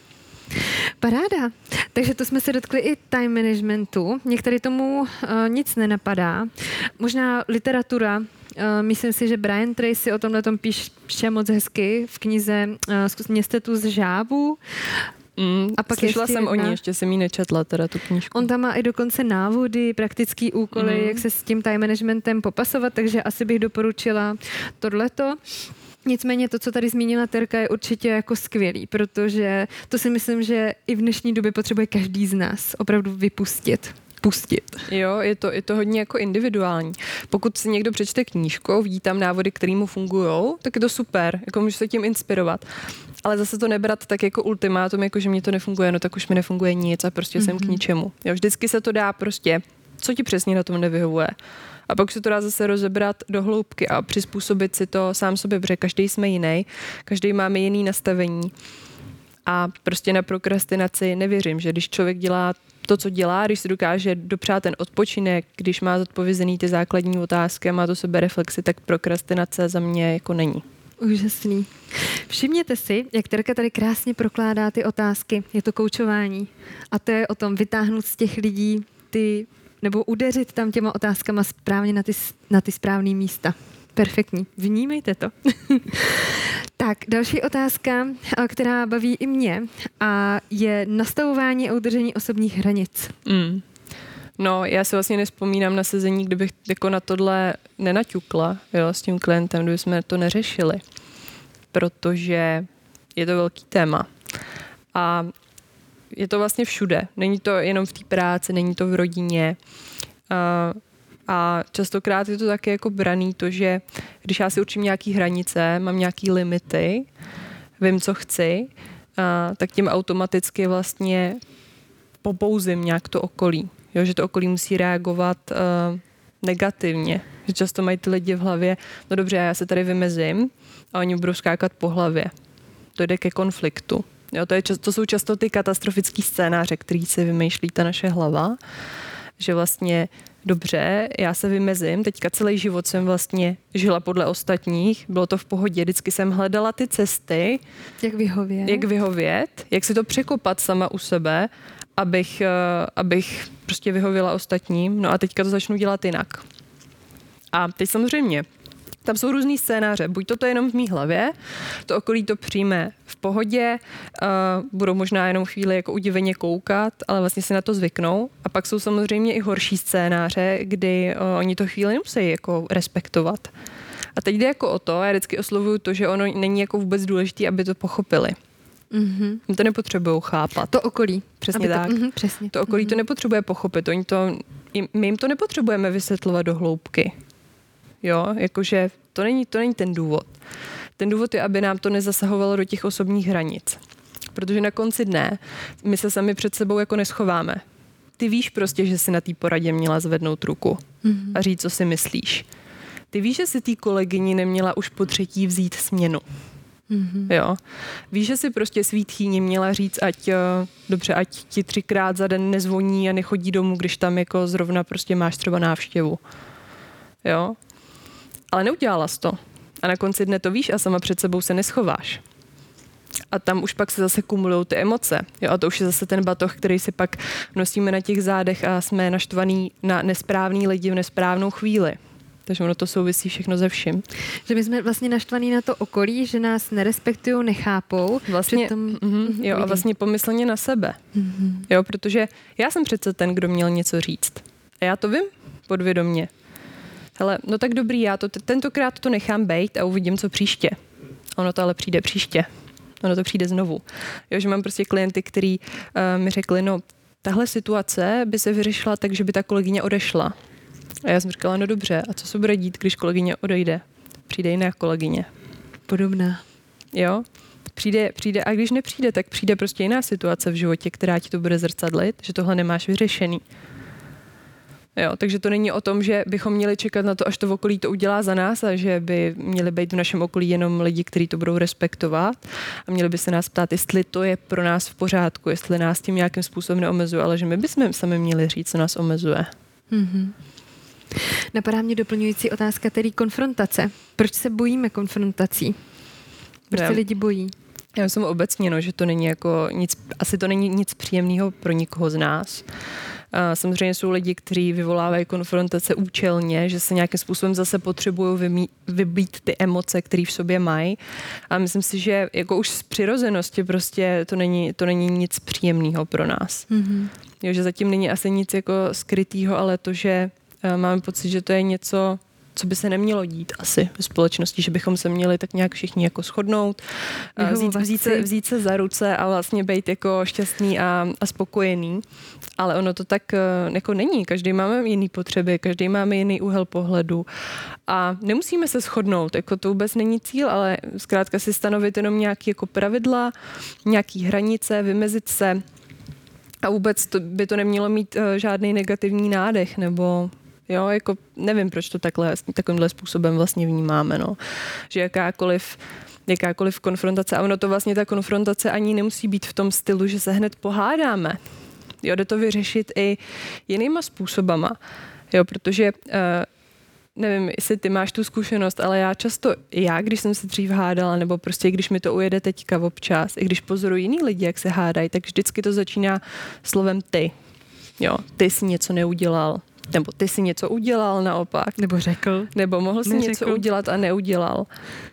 Paráda. Takže to jsme se dotkli i time managementu. Některý tomu uh, nic nenapadá. Možná literatura. Uh, myslím si, že Brian Tracy o tomhle tom píše moc hezky v knize uh, Městetu z žábu. Mm, a pak Slyšela jsem jedna. o ní, ještě jsem ji nečetla, teda tu knížku. On tam má i dokonce návody, praktický úkoly, mm. jak se s tím time managementem popasovat, takže asi bych doporučila tohleto. Nicméně to, co tady zmínila Terka, je určitě jako skvělý, protože to si myslím, že i v dnešní době potřebuje každý z nás opravdu vypustit pustit. Jo, je to, je to hodně jako individuální. Pokud si někdo přečte knížku, vidí tam návody, které mu fungují, tak je to super, jako může se tím inspirovat ale zase to nebrat tak jako ultimátum, jako že mě to nefunguje, no tak už mi nefunguje nic a prostě mm-hmm. jsem k mhm. ničemu. Jo, vždycky se to dá prostě, co ti přesně na tom nevyhovuje. A pak se to dá zase rozebrat do hloubky a přizpůsobit si to sám sobě, protože každý jsme jiný, každý máme jiný nastavení. A prostě na prokrastinaci nevěřím, že když člověk dělá to, co dělá, když si dokáže dopřát ten odpočinek, když má zodpovězený ty základní otázky a má to sebe reflexy, tak prokrastinace za mě jako není. Úžasný. Všimněte si, jak Terka tady krásně prokládá ty otázky. Je to koučování. A to je o tom vytáhnout z těch lidí ty, nebo udeřit tam těma otázkama správně na ty, na ty správné místa. Perfektní. Vnímejte to. tak, další otázka, která baví i mě, a je nastavování a udržení osobních hranic. Mm. No, já si vlastně nespomínám na sezení, kdybych jako na tohle nenaťukla jo, s tím klientem, kdyby jsme to neřešili. Protože je to velký téma. A je to vlastně všude. Není to jenom v té práci, není to v rodině. A, a častokrát je to také jako braný to, že když já si určím nějaký hranice, mám nějaký limity, vím, co chci, a, tak tím automaticky vlastně popouzím nějak to okolí. Jo, že to okolí musí reagovat uh, negativně. Že často mají ty lidi v hlavě, no dobře, já se tady vymezím a oni budou skákat po hlavě. To jde ke konfliktu. Jo, to, je, to jsou často ty katastrofické scénáře, který si vymýšlí ta naše hlava, že vlastně dobře, já se vymezím, teďka celý život jsem vlastně žila podle ostatních, bylo to v pohodě, vždycky jsem hledala ty cesty. Jak vyhovět. Jak vyhovět, jak si to překopat sama u sebe, abych, eh, abych prostě vyhověla ostatním, no a teďka to začnu dělat jinak. A teď samozřejmě tam jsou různý scénáře. Buď to, je jenom v mý hlavě, to okolí to přijme v pohodě, uh, budou možná jenom chvíli jako udiveně koukat, ale vlastně si na to zvyknou. A pak jsou samozřejmě i horší scénáře, kdy uh, oni to chvíli nemusí jako respektovat. A teď jde jako o to, já vždycky oslovuju to, že ono není jako vůbec důležité, aby to pochopili. Mm-hmm. to nepotřebují chápat. To okolí. Přesně tak. To, mm-hmm, přesně. to okolí mm-hmm. to nepotřebuje pochopit. Oni to, my jim to nepotřebujeme vysvětlovat do hloubky. Jo, jakože to není, to není ten důvod. Ten důvod je, aby nám to nezasahovalo do těch osobních hranic. Protože na konci dne my se sami před sebou jako neschováme. Ty víš prostě, že si na té poradě měla zvednout ruku mm-hmm. a říct, co si myslíš. Ty víš, že si té kolegyni neměla už po třetí vzít směnu. Mm-hmm. Jo. Víš, že si prostě svý tchýni měla říct, ať, eh, dobře, ať ti třikrát za den nezvoní a nechodí domů, když tam jako zrovna prostě máš třeba návštěvu. Jo. Ale neudělala jsi to. A na konci dne to víš a sama před sebou se neschováš. A tam už pak se zase kumulují ty emoce. Jo, a to už je zase ten batoh, který si pak nosíme na těch zádech a jsme naštvaný na nesprávný lidi v nesprávnou chvíli. Takže ono to souvisí všechno ze vším. Že my jsme vlastně naštvaní na to okolí, že nás nerespektují, nechápou. Vlastně, přitom, mm-hmm, jo, a vlastně pomyslně na sebe. Mm-hmm. Jo, protože já jsem přece ten, kdo měl něco říct. A já to vím podvědomně. Hele, no tak dobrý, já to tentokrát to nechám bejt a uvidím, co příště. Ono to ale přijde příště. Ono to přijde znovu. Jo, že mám prostě klienty, který uh, mi řekli, no tahle situace by se vyřešila tak, že by ta kolegyně odešla. A já jsem říkala, no dobře, a co se bude dít, když kolegyně odejde? Přijde jiná kolegyně. Podobná. Jo, přijde, přijde a když nepřijde, tak přijde prostě jiná situace v životě, která ti to bude zrcadlit, že tohle nemáš vyřešený. Jo, takže to není o tom, že bychom měli čekat na to, až to v okolí to udělá za nás a že by měli být v našem okolí jenom lidi, kteří to budou respektovat a měli by se nás ptát, jestli to je pro nás v pořádku, jestli nás tím nějakým způsobem neomezuje, ale že my bychom sami měli říct, co nás omezuje. Mm-hmm. Napadá mě doplňující otázka, tedy konfrontace. Proč se bojíme konfrontací? Proč se lidi bojí? Já jsem obecně, no, že to není jako nic, asi to není nic příjemného pro nikoho z nás. A samozřejmě jsou lidi, kteří vyvolávají konfrontace účelně, že se nějakým způsobem zase potřebují vybít ty emoce, které v sobě mají. A myslím si, že jako už z přirozenosti prostě to není, to není nic příjemného pro nás. Mm-hmm. Jo, že zatím není asi nic jako skrytého, ale to, že máme pocit, že to je něco, co by se nemělo dít asi ve společnosti, že bychom se měli tak nějak všichni jako shodnout, vzít, vzít, se, vzít se za ruce a vlastně být jako šťastný a, a spokojený. Ale ono to tak eh, jako není. Každý máme jiný potřeby, každý máme jiný úhel pohledu a nemusíme se shodnout. Jako to vůbec není cíl, ale zkrátka si stanovit jenom nějaké jako pravidla, nějaké hranice, vymezit se a vůbec to, by to nemělo mít uh, žádný negativní nádech nebo Jo, jako nevím, proč to takhle, takovýmhle způsobem vlastně vnímáme, no. Že jakákoliv jakákoliv konfrontace, a ono to vlastně ta konfrontace ani nemusí být v tom stylu, že se hned pohádáme. Jo, jde to vyřešit i jinýma způsobama. Jo, protože uh, nevím, jestli ty máš tu zkušenost, ale já často, já, když jsem se dřív hádala, nebo prostě když mi to ujede teďka občas, i když pozoruji jiný lidi, jak se hádají, tak vždycky to začíná slovem ty. Jo, ty jsi něco neudělal, nebo ty si něco udělal naopak. Nebo řekl. Nebo mohl si Neřekl. něco udělat a neudělal.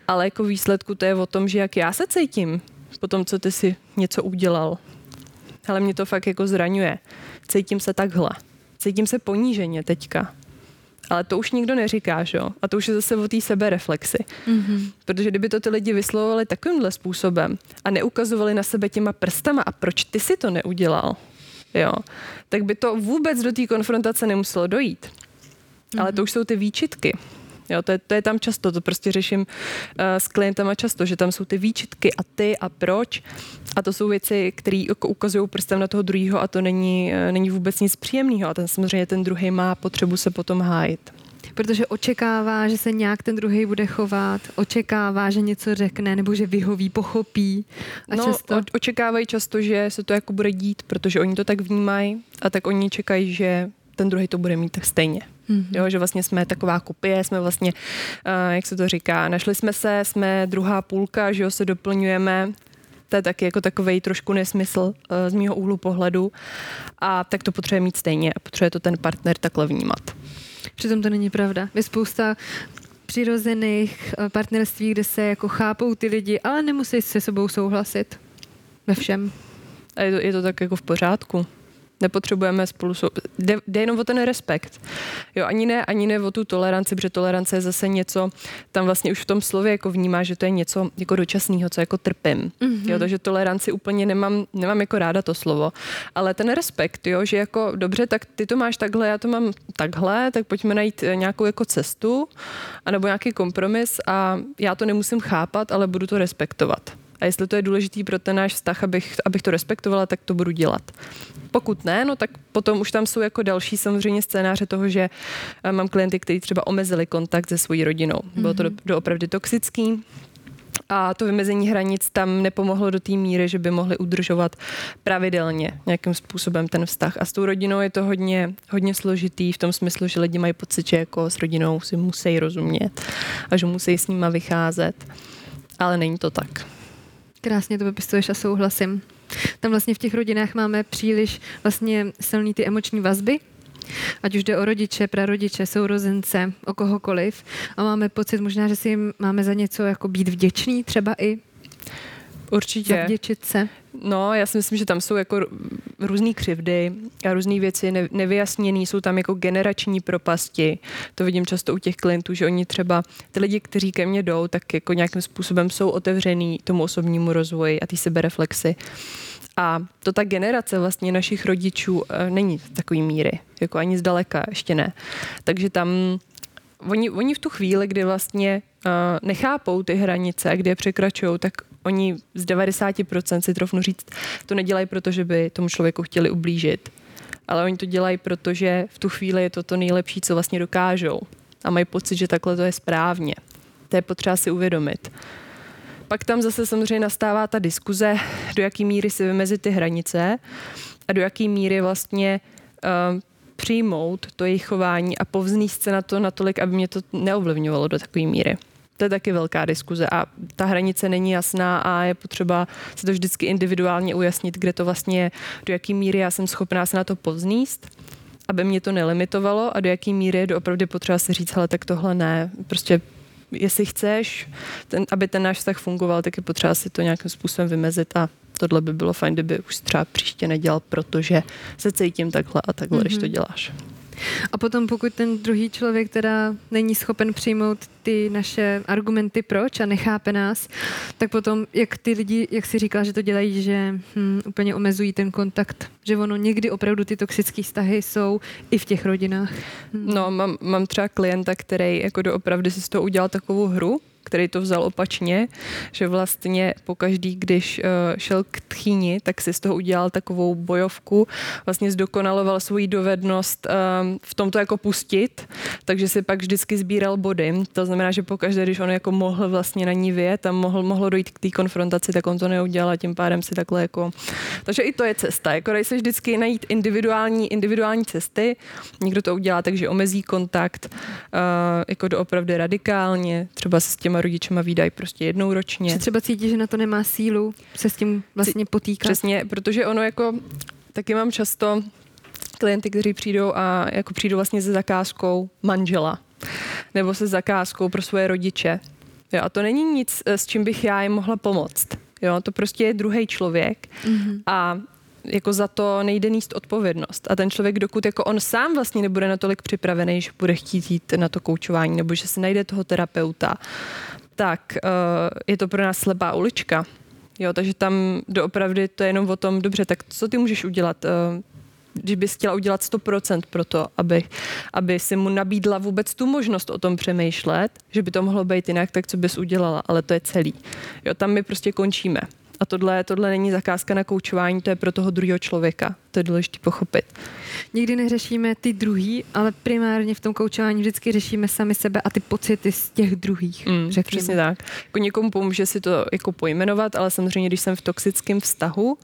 Ale jako výsledku to je o tom, že jak já se cítím po tom, co ty si něco udělal. Ale mě to fakt jako zraňuje. Cítím se takhle. cítím se poníženě teďka. Ale to už nikdo neříká, že jo? A to už je zase o té sebereflexi. Mm-hmm. Protože kdyby to ty lidi vyslovovali takovýmhle způsobem a neukazovali na sebe těma prstama a proč ty si to neudělal, jo, tak by to vůbec do té konfrontace nemuselo dojít. Mm-hmm. Ale to už jsou ty výčitky. Jo, to, je, to je tam často, to prostě řeším uh, s klientama často, že tam jsou ty výčitky a ty a proč. A to jsou věci, které jako ukazují prstem na toho druhého a to není, uh, není vůbec nic příjemného. A ten samozřejmě ten druhý má potřebu se potom hájit protože očekává, že se nějak ten druhý bude chovat, očekává, že něco řekne nebo že vyhoví, pochopí. A no, často... očekávají často, že se to jako bude dít, protože oni to tak vnímají a tak oni čekají, že ten druhý to bude mít tak stejně. Mm-hmm. Jo, že vlastně jsme taková kopie, jsme vlastně, uh, jak se to říká, našli jsme se, jsme druhá půlka, že jo, se doplňujeme, to je taky jako takový trošku nesmysl uh, z mého úhlu pohledu a tak to potřebuje mít stejně a potřebuje to ten partner takhle vnímat. Přitom to není pravda. Je spousta přirozených eh, partnerství, kde se jako chápou ty lidi, ale nemusí se sebou souhlasit ve všem. A je to, je to tak jako v pořádku nepotřebujeme spolu, sou... jde, jde jenom o ten respekt. Jo, ani ne, ani ne o tu toleranci, protože tolerance je zase něco, tam vlastně už v tom slově jako vnímá, že to je něco jako dočasného, co jako trpím. Mm-hmm. Jo, takže toleranci úplně nemám, nemám jako ráda to slovo. Ale ten respekt, jo, že jako dobře, tak ty to máš takhle, já to mám takhle, tak pojďme najít eh, nějakou jako cestu, anebo nějaký kompromis a já to nemusím chápat, ale budu to respektovat. A jestli to je důležitý pro ten náš vztah, abych, abych to respektovala, tak to budu dělat. Pokud ne, no tak potom už tam jsou jako další samozřejmě scénáře toho, že eh, mám klienty, kteří třeba omezili kontakt se svojí rodinou. Bylo to do, mhm. doopravdy toxický, a to vymezení hranic tam nepomohlo do té míry, že by mohli udržovat pravidelně nějakým způsobem ten vztah. A s tou rodinou je to hodně, hodně složitý v tom smyslu, že lidi mají pocit, že jako s rodinou si musí rozumět a že musí s nima vycházet. Ale není to tak. Krásně to popisuješ a souhlasím. Tam vlastně v těch rodinách máme příliš vlastně silný ty emoční vazby, ať už jde o rodiče, prarodiče, sourozence, o kohokoliv. A máme pocit možná, že si máme za něco jako být vděčný třeba i. Určitě. Zavděčit se. No, já si myslím, že tam jsou jako různé křivdy a různé věci nevyjasněné, jsou tam jako generační propasti. To vidím často u těch klientů, že oni třeba, ty lidi, kteří ke mně jdou, tak jako nějakým způsobem jsou otevřený tomu osobnímu rozvoji a té sebereflexy. A to ta generace vlastně našich rodičů e, není takový míry, jako ani zdaleka, ještě ne. Takže tam oni, oni v tu chvíli, kdy vlastně uh, nechápou ty hranice, kdy je překračují, tak oni z 90% si trofnu říct, to nedělají proto, že by tomu člověku chtěli ublížit, ale oni to dělají, protože v tu chvíli je to to nejlepší, co vlastně dokážou a mají pocit, že takhle to je správně. To je potřeba si uvědomit. Pak tam zase samozřejmě nastává ta diskuze, do jaký míry si vymezit ty hranice a do jaký míry vlastně uh, přijmout to jejich chování a povzníst se na to natolik, aby mě to neovlivňovalo do takové míry. To je taky velká diskuze a ta hranice není jasná a je potřeba se to vždycky individuálně ujasnit, kde to vlastně je, do jaký míry já jsem schopná se na to pozníst, aby mě to nelimitovalo a do jaký míry je opravdu potřeba si říct, ale tak tohle ne, prostě jestli chceš, ten, aby ten náš vztah fungoval, tak je potřeba si to nějakým způsobem vymezit a tohle by bylo fajn, kdyby už třeba příště nedělal, protože se cítím takhle a takhle, mm-hmm. když to mhm. děláš. A potom, pokud ten druhý člověk teda není schopen přijmout ty naše argumenty proč a nechápe nás, tak potom, jak ty lidi, jak si říkala, že to dělají, že hm, úplně omezují ten kontakt, že ono někdy opravdu ty toxické vztahy jsou i v těch rodinách. Hm. No, mám, mám třeba klienta, který jako doopravdy si z toho udělal takovou hru, který to vzal opačně, že vlastně pokaždý, když uh, šel k tchýni, tak si z toho udělal takovou bojovku, vlastně zdokonaloval svoji dovednost um, v tomto jako pustit, takže si pak vždycky sbíral body. To znamená, že pokaždé, když on jako mohl vlastně na ní vyjet a mohl, mohlo dojít k té konfrontaci, tak on to neudělal a tím pádem si takhle jako... Takže i to je cesta. Jako dají se vždycky najít individuální, individuální cesty. Někdo to udělá tak, že omezí kontakt uh, jako doopravdy radikálně, třeba s těma rodičema výdají prostě jednou ročně. Že třeba cítí, že na to nemá sílu se s tím vlastně potýkat. Přesně, protože ono jako, taky mám často klienty, kteří přijdou a jako přijdou vlastně se zakázkou manžela nebo se zakázkou pro svoje rodiče. Jo, a to není nic, s čím bych já jim mohla pomoct. Jo, to prostě je druhý člověk mm-hmm. a jako za to nejde níst odpovědnost. A ten člověk, dokud jako on sám vlastně nebude natolik připravený, že bude chtít jít na to koučování, nebo že se najde toho terapeuta, tak uh, je to pro nás slepá ulička. Jo, takže tam doopravdy to je jenom o tom, dobře, tak co ty můžeš udělat? Když bys chtěla udělat 100% pro to, aby, aby si mu nabídla vůbec tu možnost o tom přemýšlet, že by to mohlo být jinak, tak co bys udělala, ale to je celý. Jo, tam my prostě končíme. A tohle, tohle není zakázka na koučování, to je pro toho druhého člověka. To je důležité pochopit. Nikdy neřešíme ty druhý, ale primárně v tom koučování vždycky řešíme sami sebe a ty pocity z těch druhých. Mm, přesně tak. Jako někomu pomůže si to jako pojmenovat, ale samozřejmě, když jsem v toxickém vztahu, uh,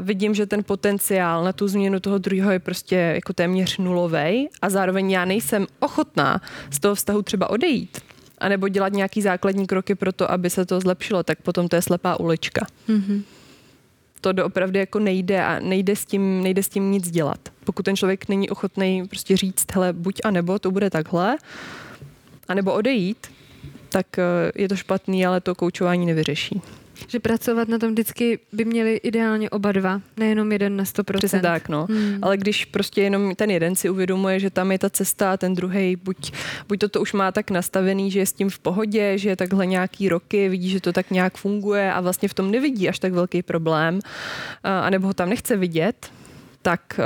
vidím, že ten potenciál na tu změnu toho druhého je prostě jako téměř nulový a zároveň já nejsem ochotná z toho vztahu třeba odejít anebo dělat nějaký základní kroky pro to, aby se to zlepšilo, tak potom to je slepá ulička. Mm-hmm. To doopravdy jako nejde a nejde s, tím, nejde s tím nic dělat. Pokud ten člověk není ochotný prostě říct, hele, buď a nebo to bude takhle, anebo odejít, tak eh, je to špatný, ale to koučování nevyřeší. Že pracovat na tom vždycky by měli ideálně oba dva, nejenom jeden na 100%. Přesně tak, no. Hmm. Ale když prostě jenom ten jeden si uvědomuje, že tam je ta cesta a ten druhý buď, buď to, už má tak nastavený, že je s tím v pohodě, že je takhle nějaký roky, vidí, že to tak nějak funguje a vlastně v tom nevidí až tak velký problém, anebo ho tam nechce vidět, tak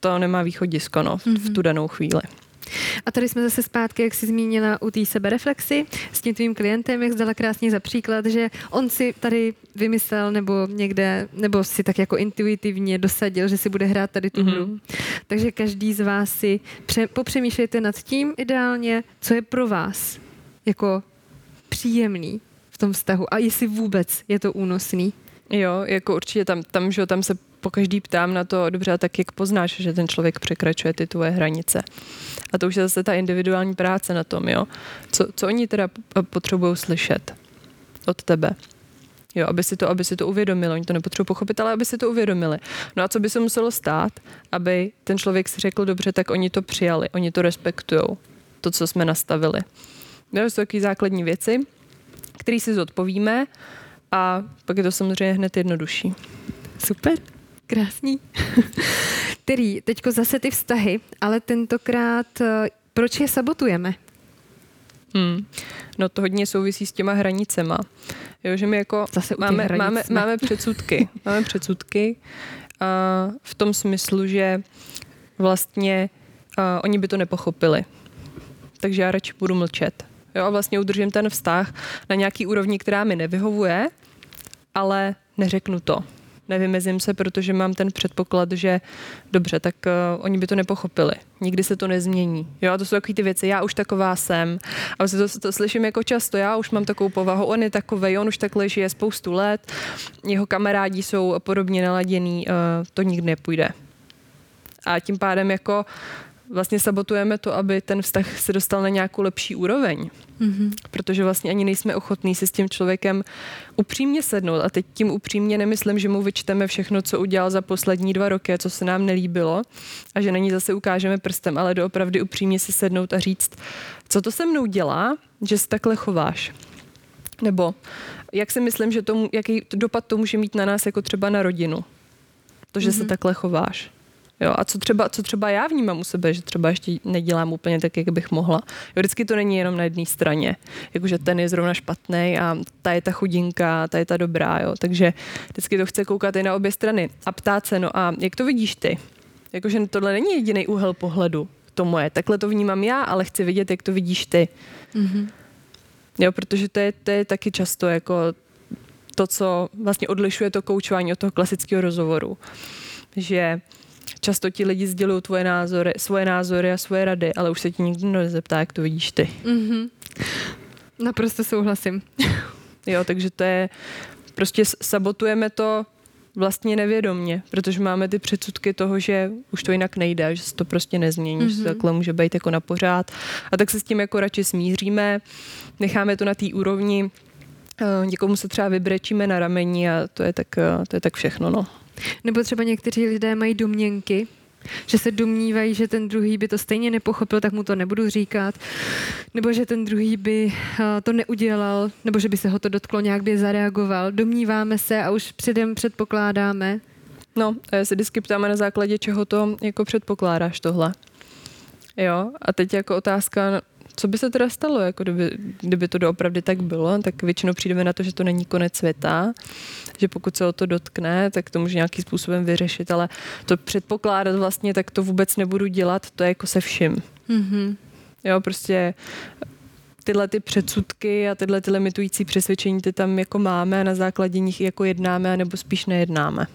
to nemá východisko no, v, v tu danou chvíli. A tady jsme zase zpátky, jak jsi zmínila u té sebereflexy s tím tvým klientem, jak zdala krásně za příklad, že on si tady vymyslel nebo někde, nebo si tak jako intuitivně dosadil, že si bude hrát tady tu hru. Mm-hmm. Takže každý z vás si pře- popřemýšlejte nad tím ideálně, co je pro vás jako příjemný v tom vztahu a jestli vůbec je to únosný. Jo, jako určitě tam, tam, že tam se po každý ptám na to, dobře, tak jak poznáš, že ten člověk překračuje ty tvoje hranice. A to už je zase ta individuální práce na tom, jo. Co, co oni teda potřebují slyšet od tebe? Jo, aby si to, aby si to uvědomili. Oni to nepotřebují pochopit, ale aby si to uvědomili. No a co by se muselo stát, aby ten člověk si řekl, dobře, tak oni to přijali, oni to respektují, to, co jsme nastavili. No, jsou takové základní věci, které si zodpovíme a pak je to samozřejmě hned jednodušší. Super. Krásný. Který, teďko zase ty vztahy, ale tentokrát eh, proč je sabotujeme? Hmm. No to hodně souvisí s těma hranicema. Jo, že my jako Zase máme, máme, máme předsudky. máme předsudky a v tom smyslu, že vlastně a, oni by to nepochopili. Takže já radši budu mlčet. Jo, a vlastně udržím ten vztah na nějaký úrovni, která mi nevyhovuje, ale neřeknu to nevymezím se, protože mám ten předpoklad, že dobře, tak uh, oni by to nepochopili. Nikdy se to nezmění. Jo, a to jsou takové ty věci, já už taková jsem. A vlastně to, to slyším jako často, já už mám takovou povahu, on je takový, on už takhle žije spoustu let, jeho kamarádi jsou podobně naladěný, uh, to nikdy nepůjde. A tím pádem jako vlastně sabotujeme to, aby ten vztah se dostal na nějakou lepší úroveň. Mm-hmm. Protože vlastně ani nejsme ochotní si s tím člověkem upřímně sednout. A teď tím upřímně nemyslím, že mu vyčteme všechno, co udělal za poslední dva roky co se nám nelíbilo a že na ní zase ukážeme prstem, ale doopravdy upřímně si sednout a říct, co to se mnou dělá, že se takhle chováš. Nebo jak si myslím, že to, jaký dopad to může mít na nás jako třeba na rodinu. To, že mm-hmm. se mhm. takhle chováš. Jo, a co třeba, co třeba já vnímám u sebe, že třeba ještě nedělám úplně tak, jak bych mohla. Jo, vždycky to není jenom na jedné straně. Jakože ten je zrovna špatný a ta je ta chudinka, ta je ta dobrá. Jo. Takže vždycky to chce koukat i na obě strany a ptát se, no a jak to vidíš ty? Jakože tohle není jediný úhel pohledu, to moje. Takhle to vnímám já, ale chci vidět, jak to vidíš ty. Mm-hmm. Jo, protože to je, to je taky často jako to, co vlastně odlišuje to koučování od toho klasického rozhovoru. Že často ti lidi sdělují tvoje názory, svoje názory a svoje rady, ale už se ti nikdo nezeptá, jak to vidíš ty. Mm-hmm. Naprosto souhlasím. jo, takže to je, prostě sabotujeme to vlastně nevědomně, protože máme ty předsudky toho, že už to jinak nejde, že se to prostě nezmění, mm-hmm. že to mhm. takhle může být jako na pořád. A tak se s tím jako radši smíříme, necháme to na té úrovni, eh, někomu se třeba vybrečíme na rameni a to je tak, eh, to je tak všechno, no. Nebo třeba někteří lidé mají domněnky, že se domnívají, že ten druhý by to stejně nepochopil, tak mu to nebudu říkat, nebo že ten druhý by eh, to neudělal, nebo že by se ho to dotklo, nějak by zareagoval. Domníváme se a už předem předpokládáme, No, a já se vždycky ptáme na základě čeho to jako předpokládáš tohle. Jo, a teď jako otázka, co by se teda stalo, jako kdyby, kdyby to doopravdy tak bylo, tak většinou přijdeme na to, že to není konec světa, že pokud se o to dotkne, tak to může nějakým způsobem vyřešit, ale to předpokládat vlastně, tak to vůbec nebudu dělat, to je jako se vším. Mm-hmm. Jo, prostě tyhle ty předsudky a tyhle ty limitující přesvědčení ty tam jako máme a na základě nich jako jednáme, nebo spíš nejednáme.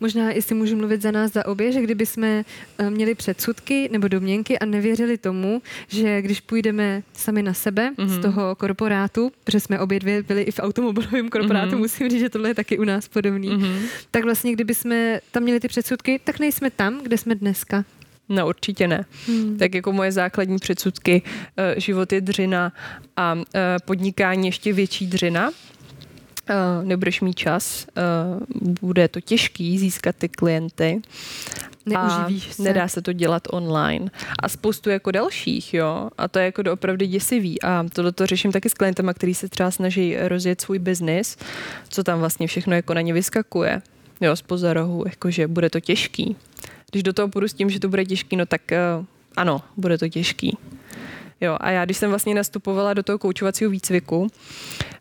Možná, jestli můžu mluvit za nás za obě, že kdyby jsme eh, měli předsudky nebo domněnky a nevěřili tomu, že když půjdeme sami na sebe mm-hmm. z mhm. toho korporátu, protože jsme obě dvě byli i v automobilovém korporátu, mm-hmm. musím říct, že tohle je taky u nás podobný, mm-hmm. tak vlastně kdyby jsme tam měli ty předsudky, tak nejsme tam, kde jsme dneska. No určitě ne. Hmm. Tak jako moje základní předsudky, eh, život je dřina a eh, podnikání ještě větší dřina, nebudeš mít čas, uh, bude to těžký získat ty klienty. Neuživíš se. Nedá se to dělat online. A spoustu jako dalších, jo. A to je jako opravdu děsivý. A tohle to řeším taky s klientama, který se třeba snaží rozjet svůj biznis, co tam vlastně všechno jako na ně vyskakuje. Jo, z pozorohu, jakože bude to těžký. Když do toho půjdu s tím, že to bude těžký, no tak uh, ano, bude to těžký. Jo, a já, když jsem vlastně nastupovala do toho koučovacího výcviku,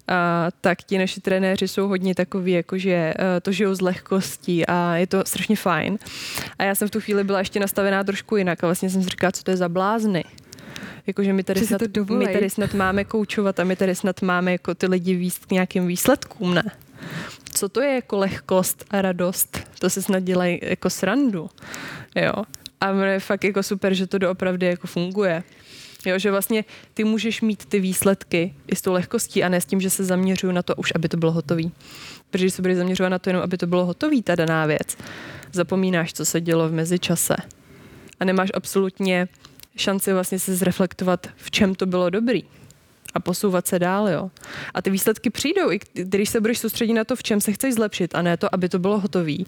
a, tak ti naši trenéři jsou hodně takový, jakože uh, to žijou z lehkostí a je to strašně fajn. A já jsem v tu chvíli byla ještě nastavená trošku jinak a vlastně jsem si říkala, co to je za blázny. Jakože my tady, snad, my tady snad máme koučovat a my tady snad máme jako ty lidi výst k nějakým výsledkům, ne? Co to je jako lehkost a radost? To se snad dělají jako srandu, jo? A je fakt jako super, že to doopravdy jako funguje. Jo, že vlastně ty můžeš mít ty výsledky i s tou lehkostí a ne s tím, že se zaměřuju na to už, aby to bylo hotový. Protože když se budeš zaměřovat na to jenom, aby to bylo hotový, ta daná věc, zapomínáš, co se dělo v mezičase. A nemáš absolutně šanci vlastně se zreflektovat, v čem to bylo dobrý a posouvat se dál, jo. A ty výsledky přijdou, i když se budeš soustředit na to, v čem se chceš zlepšit a ne to, aby to bylo hotový,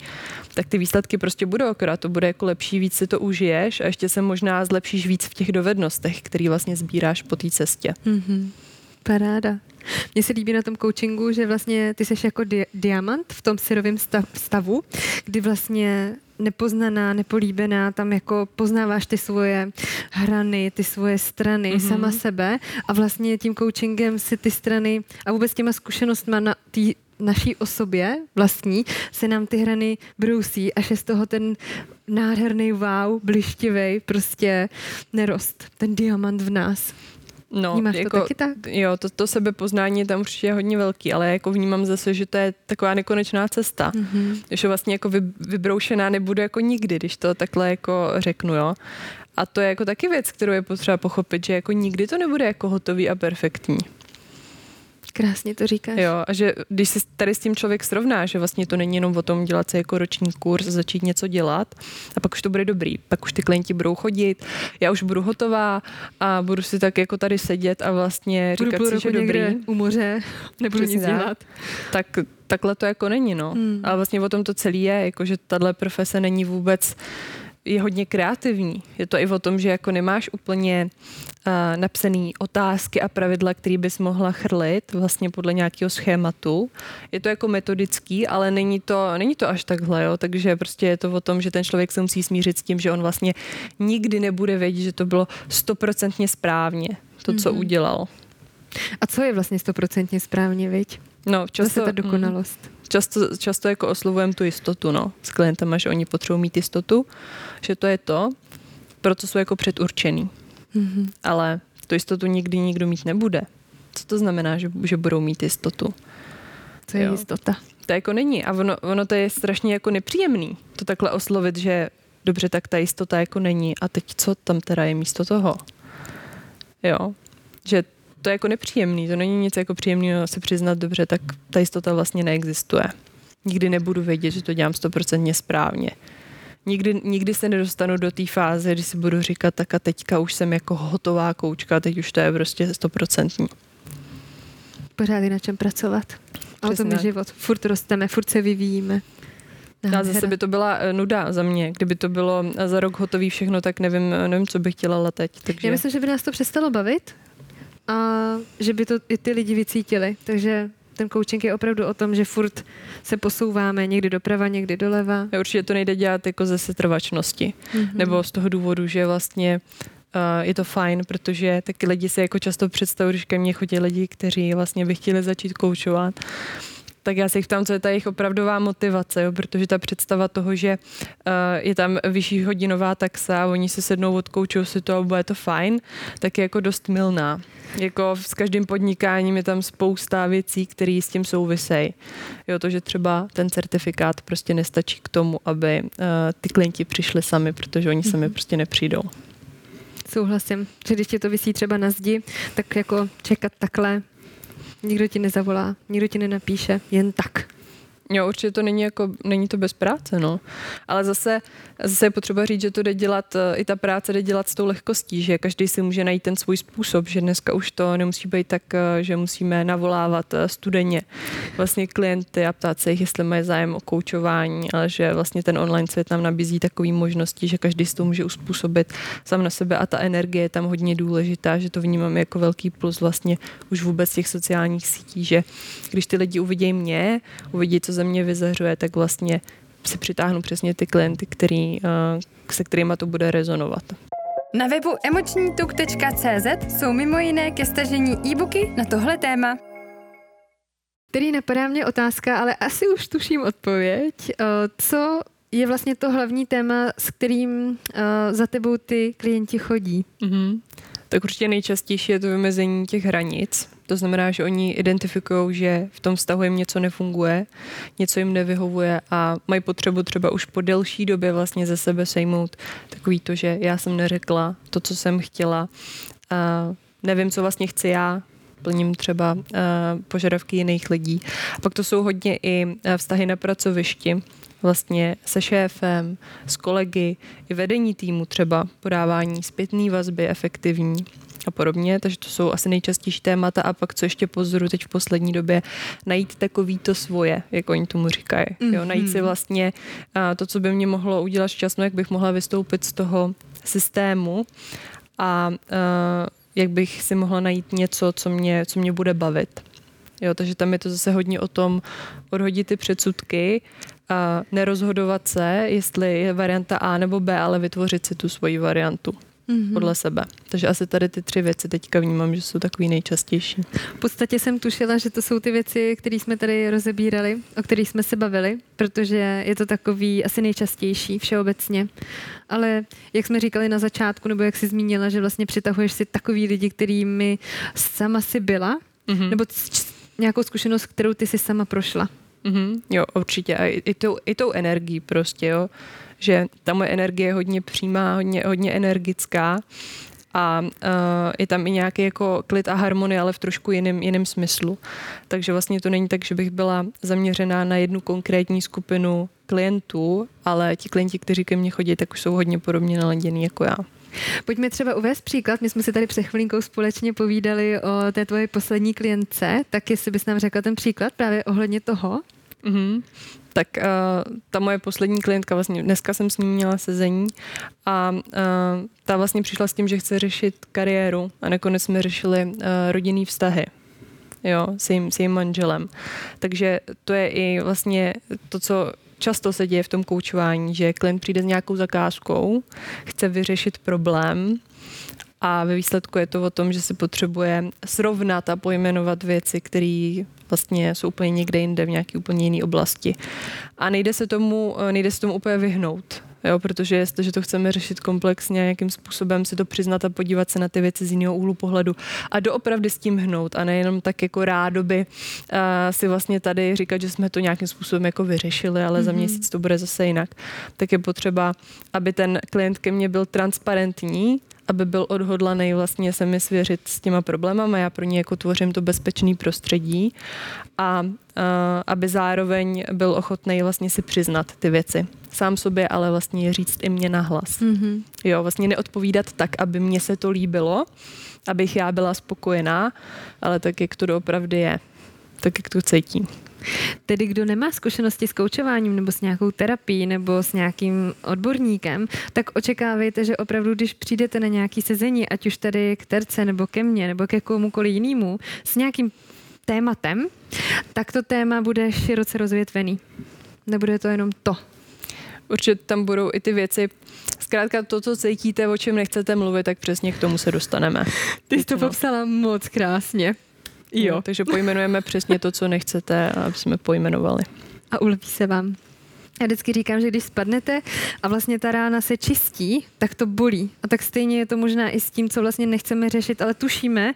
tak ty výsledky prostě budou, akorát to bude jako lepší, víc si to užiješ a ještě se možná zlepšíš víc v těch dovednostech, který vlastně sbíráš po té cestě. Mm-hmm. Paráda. Mně se líbí na tom coachingu, že vlastně ty jsi jako di- diamant v tom syrovém stav, stavu, kdy vlastně nepoznaná, nepolíbená, tam jako poznáváš ty svoje hrany, ty svoje strany, mm-hmm. sama sebe a vlastně tím coachingem si ty strany a vůbec těma zkušenostma na té naší osobě vlastní se nám ty hrany brousí, až je z toho ten nádherný wow, blištivý prostě nerost, ten diamant v nás. No, Vnímáš jako, to taky tak? Jo, to, to sebepoznání je tam určitě hodně velký, ale jako vnímám zase, že to je taková nekonečná cesta. Mm-hmm. Že vlastně jako vy, vybroušená nebude jako nikdy, když to takhle jako řeknu, jo. A to je jako taky věc, kterou je potřeba pochopit, že jako nikdy to nebude jako hotový a perfektní. Krásně to říkáš. Jo, a že když si tady s tím člověk srovná, že vlastně to není jenom o tom dělat si jako roční kurz, začít něco dělat a pak už to bude dobrý, pak už ty klienti budou chodit, já už budu hotová a budu si tak jako tady sedět a vlastně budu říkat si, že dobrý. u moře, nebudu nic dělat. Tak takhle to jako není, no. Hmm. Ale vlastně o tom to celé je, jako že tahle profese není vůbec je hodně kreativní. Je to i o tom, že jako nemáš úplně uh, napsaný otázky a pravidla, který bys mohla chrlit vlastně podle nějakého schématu. Je to jako metodický, ale není to, není to až takhle, jo? takže prostě je to o tom, že ten člověk se musí smířit s tím, že on vlastně nikdy nebude vědět, že to bylo stoprocentně správně, to, co mm-hmm. udělal. A co je vlastně stoprocentně správně, viď? No, často, Zase ta dokonalost. Mm, často, často jako oslovujeme tu jistotu, no, s klientama, že oni potřebují mít jistotu, že to je to, pro co jsou jako předurčený. Mm-hmm. Ale tu jistotu nikdy nikdo mít nebude. Co to znamená, že, že budou mít jistotu? Co je jo. jistota? To jako není. A ono, ono to je strašně jako nepříjemný, to takhle oslovit, že dobře, tak ta jistota jako není. A teď co tam teda je místo toho? Jo. Že to je jako nepříjemný, to není nic jako příjemného se přiznat dobře, tak ta jistota vlastně neexistuje. Nikdy nebudu vědět, že to dělám stoprocentně správně. Nikdy, nikdy se nedostanu do té fáze, kdy si budu říkat, tak a teďka už jsem jako hotová koučka, teď už to je prostě stoprocentní. Pořád je na čem pracovat. A o tom je život. Furt rosteme, furt se vyvíjíme. A zase by to byla eh, nuda za mě. Kdyby to bylo za rok hotový všechno, tak nevím, nevím co bych chtěla teď. Takže... Já myslím, že by nás to přestalo bavit, a že by to i ty lidi vycítili. Takže Ten coaching je opravdu o tom, že furt se posouváme někdy doprava, někdy doleva. A určitě to nejde dělat jako ze setrvačnosti. Mm-hmm. Nebo z toho důvodu, že vlastně uh, je to fajn, protože taky lidi se jako často představují, že ke mně chodí lidi, kteří vlastně by chtěli začít koučovat tak já se jich ptám, co je ta jejich opravdová motivace, jo? protože ta představa toho, že uh, je tam vyšší hodinová taxa a oni se sednou, odkoučují si to a bude to fajn, tak je jako dost milná. Jako s každým podnikáním je tam spousta věcí, které s tím souvisejí. Jo, to, že třeba ten certifikát prostě nestačí k tomu, aby uh, ty klienti přišli sami, protože oni sami mhm. prostě nepřijdou. Souhlasím, že když ti to vysí třeba na zdi, tak jako čekat takhle Nikdo ti nezavolá, nikdo ti nenapíše, jen tak. Jo, určitě to není jako, není to bez práce, no. Ale zase, zase je potřeba říct, že to jde dělat, eh, i ta práce jde dělat s tou lehkostí, že každý si může najít ten svůj způsob, že dneska už to nemusí být tak, eh, že musíme navolávat eh, studeně vlastně klienty a ptát se jich, jestli mají zájem o koučování, ale že vlastně ten online svět nám nabízí takové možnosti, že každý si to může uspůsobit sám na sebe a ta energie je tam hodně důležitá, že to vnímám jako velký plus vlastně už vůbec těch sociálních sítí, že když ty lidi uvidí mě, uvidí, co ze mě vyzařuje, tak vlastně si přitáhnu přesně ty klienty, který, eh, se kterými to bude rezonovat. Na webu emočnítuk.cz jsou mimo jiné ke stažení e-booky na tohle téma. Který napadá mě otázka, ale asi už tuším odpověď. Eh, co je vlastně to hlavní téma, s kterým eh, za tebou ty klienti chodí? Mm-hmm. Tak určitě nejčastější je to vymezení těch hranic. To znamená, že oni identifikují, že v tom vztahu jim něco nefunguje, něco jim nevyhovuje a mají potřebu třeba už po delší době vlastně ze sebe sejmout takový to, že já jsem neřekla to, co jsem chtěla, a nevím, co vlastně chci já, plním třeba uh, požadavky jiných lidí. A pak to jsou hodně i vztahy na pracovišti, vlastně se šéfem, s kolegy, i vedení týmu třeba, podávání zpětné vazby efektivní a podobně, takže to jsou asi nejčastější témata a pak, co ještě pozoru teď v poslední době, najít takový to svoje, jak oni tomu říkají. Mm-hmm. Jo, najít si mhm. vlastně a, to, co by mě mohlo udělat šťastnou, jak bych mohla vystoupit z toho systému a, a jak bych si mohla najít něco, co mě, co mě bude bavit. Jo, takže tam je to zase hodně o tom odhodit ty předsudky a nerozhodovat se, jestli je varianta A nebo B, ale vytvořit si tu svoji variantu mm-hmm. podle sebe. Takže asi tady ty tři věci teďka vnímám, že jsou takový nejčastější. V podstatě jsem tušila, že to jsou ty věci, které jsme tady rozebírali, o kterých jsme se bavili, protože je to takový asi nejčastější všeobecně. Ale jak jsme říkali na začátku, nebo jak jsi zmínila, že vlastně přitahuješ si takový lidi, kterými sama si byla, mm-hmm. nebo nějakou zkušenost, kterou ty si sama prošla. Mm-hmm, jo, určitě. A i, i, tou, i tou energií prostě, jo. Že ta moje energie je hodně přímá, hodně, hodně energická a uh, je tam i nějaký jako klid a harmonie, ale v trošku jiném, jiném smyslu. Takže vlastně to není tak, že bych byla zaměřená na jednu konkrétní skupinu klientů, ale ti klienti, kteří ke mně chodí, tak už jsou hodně podobně naladění jako já. Pojďme třeba uvést příklad. My jsme si tady před chvilinkou společně povídali o té tvoje poslední klientce, tak jestli bys nám řekla ten příklad právě ohledně toho. Mm-hmm. Tak uh, ta moje poslední klientka, vlastně dneska jsem s ní měla sezení a uh, ta vlastně přišla s tím, že chce řešit kariéru a nakonec jsme řešili uh, rodinný vztahy jo, s jejím, s jejím manželem. Takže to je i vlastně to, co často se děje v tom koučování, že klient přijde s nějakou zakázkou, chce vyřešit problém a ve výsledku je to o tom, že se potřebuje srovnat a pojmenovat věci, které vlastně jsou úplně někde jinde, v nějaké úplně jiné oblasti. A nejde se tomu, nejde se tomu úplně vyhnout. Jo, protože jestliže to chceme řešit komplexně, nějakým způsobem si to přiznat a podívat se na ty věci z jiného úhlu pohledu a doopravdy s tím hnout a nejenom tak jako rádoby uh, si vlastně tady říkat, že jsme to nějakým způsobem jako vyřešili, ale mm-hmm. za mhm. měsíc to bude zase jinak, tak je potřeba, aby ten klient ke mně byl transparentní, aby byl odhodlaný vlastně se mi svěřit s těma problémama. Já pro ně jako tvořím to bezpečné prostředí a uh, aby zároveň byl ochotný vlastně si přiznat ty věci. Sám sobě, ale vlastně je říct i mě nahlas. Mm-hmm. Jo, vlastně neodpovídat tak, aby mně se to líbilo, abych já byla spokojená, ale tak, jak to doopravdy je. Tak, jak to cítím. Tedy kdo nemá zkušenosti s koučováním nebo s nějakou terapií nebo s nějakým odborníkem, tak očekávejte, že opravdu, když přijdete na nějaký sezení, ať už tady k terce nebo ke mně nebo ke komukoli jinému, s nějakým tématem, tak to téma bude široce rozvětvený. Nebude to jenom to. Určitě tam budou i ty věci, zkrátka to, co cítíte, o čem nechcete mluvit, tak přesně k tomu se dostaneme. Ty jsi to popsala moc krásně. Jo. Takže pojmenujeme přesně to, co nechcete, aby jsme pojmenovali. A ulví se vám. Já vždycky říkám, že když spadnete a vlastně ta rána se čistí, tak to bolí. A tak stejně je to možná i s tím, co vlastně nechceme řešit, ale tušíme,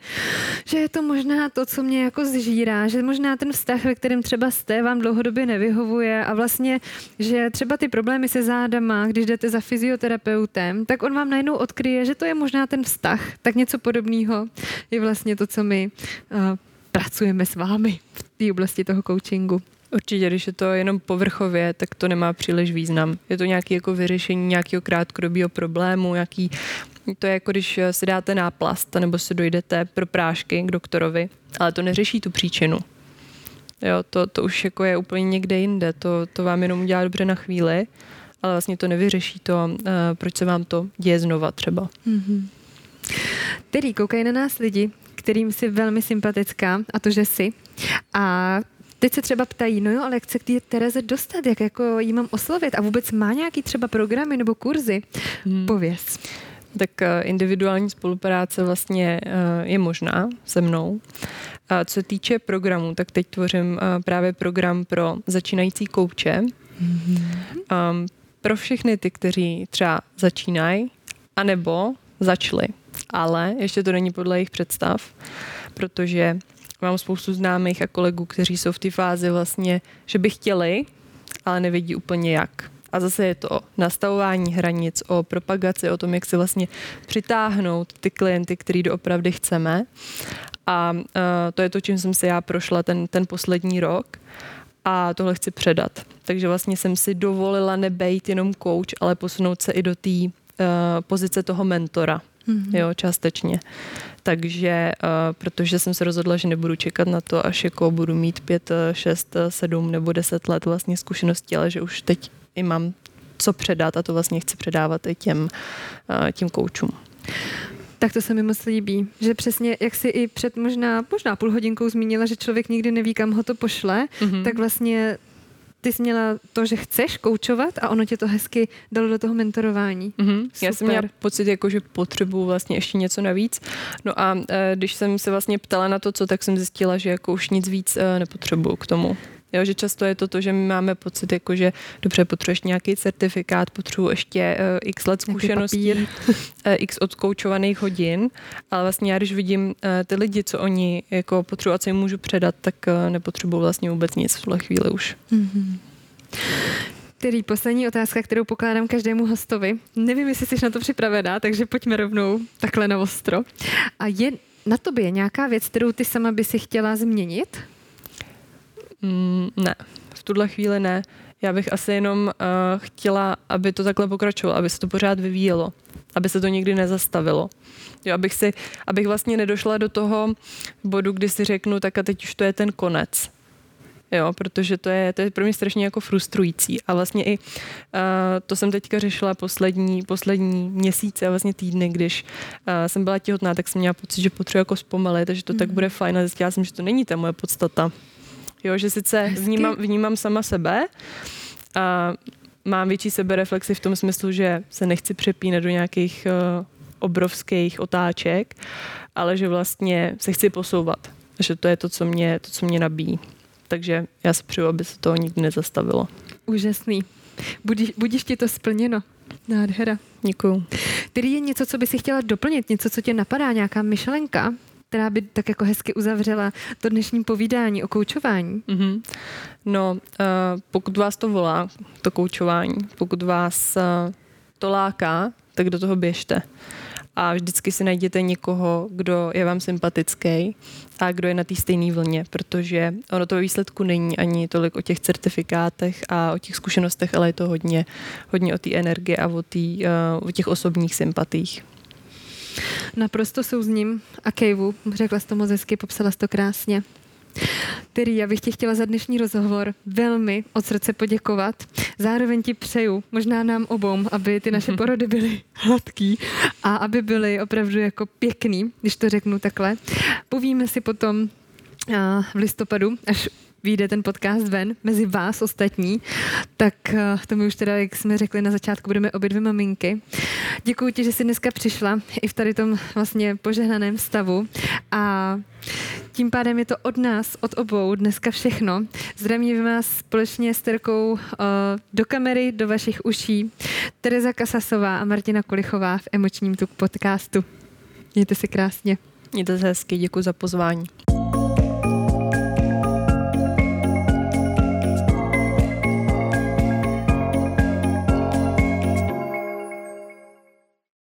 že je to možná to, co mě jako zžírá, že možná ten vztah, ve kterém třeba jste, vám dlouhodobě nevyhovuje a vlastně, že třeba ty problémy se zádama, když jdete za fyzioterapeutem, tak on vám najednou odkryje, že to je možná ten vztah. Tak něco podobného je vlastně to, co my uh, pracujeme s vámi v té oblasti toho coachingu. Určitě, když je to jenom povrchově, tak to nemá příliš význam. Je to nějaké jako vyřešení nějakého krátkodobého problému, nějaký, to je jako když si dáte náplast, nebo si dojdete pro prášky k doktorovi, ale to neřeší tu příčinu. Jo, to, to už jako je úplně někde jinde, to, to vám jenom udělá dobře na chvíli, ale vlastně to nevyřeší to, uh, proč se vám to děje znova třeba. Mm-hmm. Který koukají na nás lidi, kterým jsi velmi sympatická, a to, že jsi. A Teď se třeba ptají, no jo, ale jak chce k té Tereze dostat, jak jako jí mám oslovit a vůbec má nějaký třeba programy nebo kurzy? Hmm. Pověz. Tak eh, individuální spolupráce vlastně eh, je možná se mnou. A co se týče programu, tak teď tvořím eh, právě program pro začínající kouče. Mm-hmm. Um, pro všechny ty, kteří třeba začínají, anebo začali, ale ještě to není podle jejich představ, protože Mám spoustu známých a kolegů, kteří jsou v té fázi vlastně, že by chtěli, ale nevědí úplně jak. A zase je to o nastavování hranic, o propagaci, o tom, jak si vlastně přitáhnout ty klienty, který doopravdy chceme. A uh, to je to, čím jsem se já prošla ten, ten poslední rok a tohle chci předat. Takže vlastně jsem si dovolila nebejt jenom coach, ale posunout se i do té uh, pozice toho mentora, mm-hmm. jo, částečně. Takže, uh, protože jsem se rozhodla, že nebudu čekat na to, až jako budu mít pět, šest, sedm nebo deset let vlastně zkušeností, ale že už teď i mám co předat a to vlastně chci předávat i těm, těm koučům. Tak to se mi moc líbí, že přesně, jak si i před možná, možná půl hodinkou zmínila, že člověk nikdy neví, kam ho to pošle, mm-hmm. tak vlastně ty jsi měla to, že chceš koučovat a ono tě to hezky dalo do toho mentorování. Mm-hmm. Já jsem měla pocit, jako, že potřebuju vlastně ještě něco navíc. No a e, když jsem se vlastně ptala na to, co, tak jsem zjistila, že jako už nic víc e, nepotřebuju k tomu. Jo, že často je to to, že my máme pocit, jako že dobře, potřebuješ nějaký certifikát, potřebuji ještě uh, x let zkušeností, uh, x odkoučovaných hodin, ale vlastně já, když vidím uh, ty lidi, co oni jako potřebují a co jim můžu předat, tak uh, nepotřebuji vlastně vůbec nic v tuhle chvíli už. Mm-hmm. Tedy poslední otázka, kterou pokládám každému hostovi. Nevím, jestli jsi na to připravená, takže pojďme rovnou takhle na ostro. A je na tobě nějaká věc, kterou ty sama by si chtěla změnit? Mm, ne, v tuhle chvíli ne. Já bych asi jenom uh, chtěla, aby to takhle pokračovalo, aby se to pořád vyvíjelo, aby se to nikdy nezastavilo. Jo, abych, si, abych vlastně nedošla do toho bodu, kdy si řeknu, tak a teď už to je ten konec. Jo, protože to je, to je pro mě strašně jako frustrující. A vlastně i uh, to jsem teďka řešila poslední, poslední měsíce a vlastně týdny, když uh, jsem byla těhotná, tak jsem měla pocit, že potřebuji jako zpomalit, takže to mm. tak bude fajn a zjistila jsem, že to není ta moje podstata. Jo, že sice vnímám, vnímám sama sebe a mám větší sebereflexy v tom smyslu, že se nechci přepínat do nějakých uh, obrovských otáček, ale že vlastně se chci posouvat. Že to je to, co mě, to, co mě nabíjí. Takže já si přeju, aby se to nikdy nezastavilo. Úžasný. Budíš, budíš ti to splněno. Nádhera. Děkuju. Tedy je něco, co by si chtěla doplnit, něco, co tě napadá, nějaká myšlenka, která by tak jako hezky uzavřela to dnešní povídání o koučování? Mm-hmm. No, uh, pokud vás to volá, to koučování, pokud vás uh, to láká, tak do toho běžte. A vždycky si najděte někoho, kdo je vám sympatický a kdo je na té stejné vlně, protože ono to výsledku není ani tolik o těch certifikátech a o těch zkušenostech, ale je to hodně, hodně o té energie a o, tý, uh, o těch osobních sympatích. Naprosto souzním a kejvu. Řekla jsi to moc hezky, popsala jsi to krásně. Tedy já bych ti chtěla za dnešní rozhovor velmi od srdce poděkovat. Zároveň ti přeju, možná nám obou, aby ty naše porody byly hladký a aby byly opravdu jako pěkný, když to řeknu takhle. Povíme si potom v listopadu, až vyjde ten podcast ven mezi vás ostatní, tak to my už teda, jak jsme řekli na začátku, budeme obě dvě maminky. Děkuji ti, že jsi dneska přišla i v tady tom vlastně požehnaném stavu a tím pádem je to od nás, od obou dneska všechno. Zdravím vás společně s Terkou uh, do kamery, do vašich uší. Tereza Kasasová a Martina Kolichová v Emočním tuk podcastu. Mějte se krásně. Mějte se hezky, děkuji za pozvání.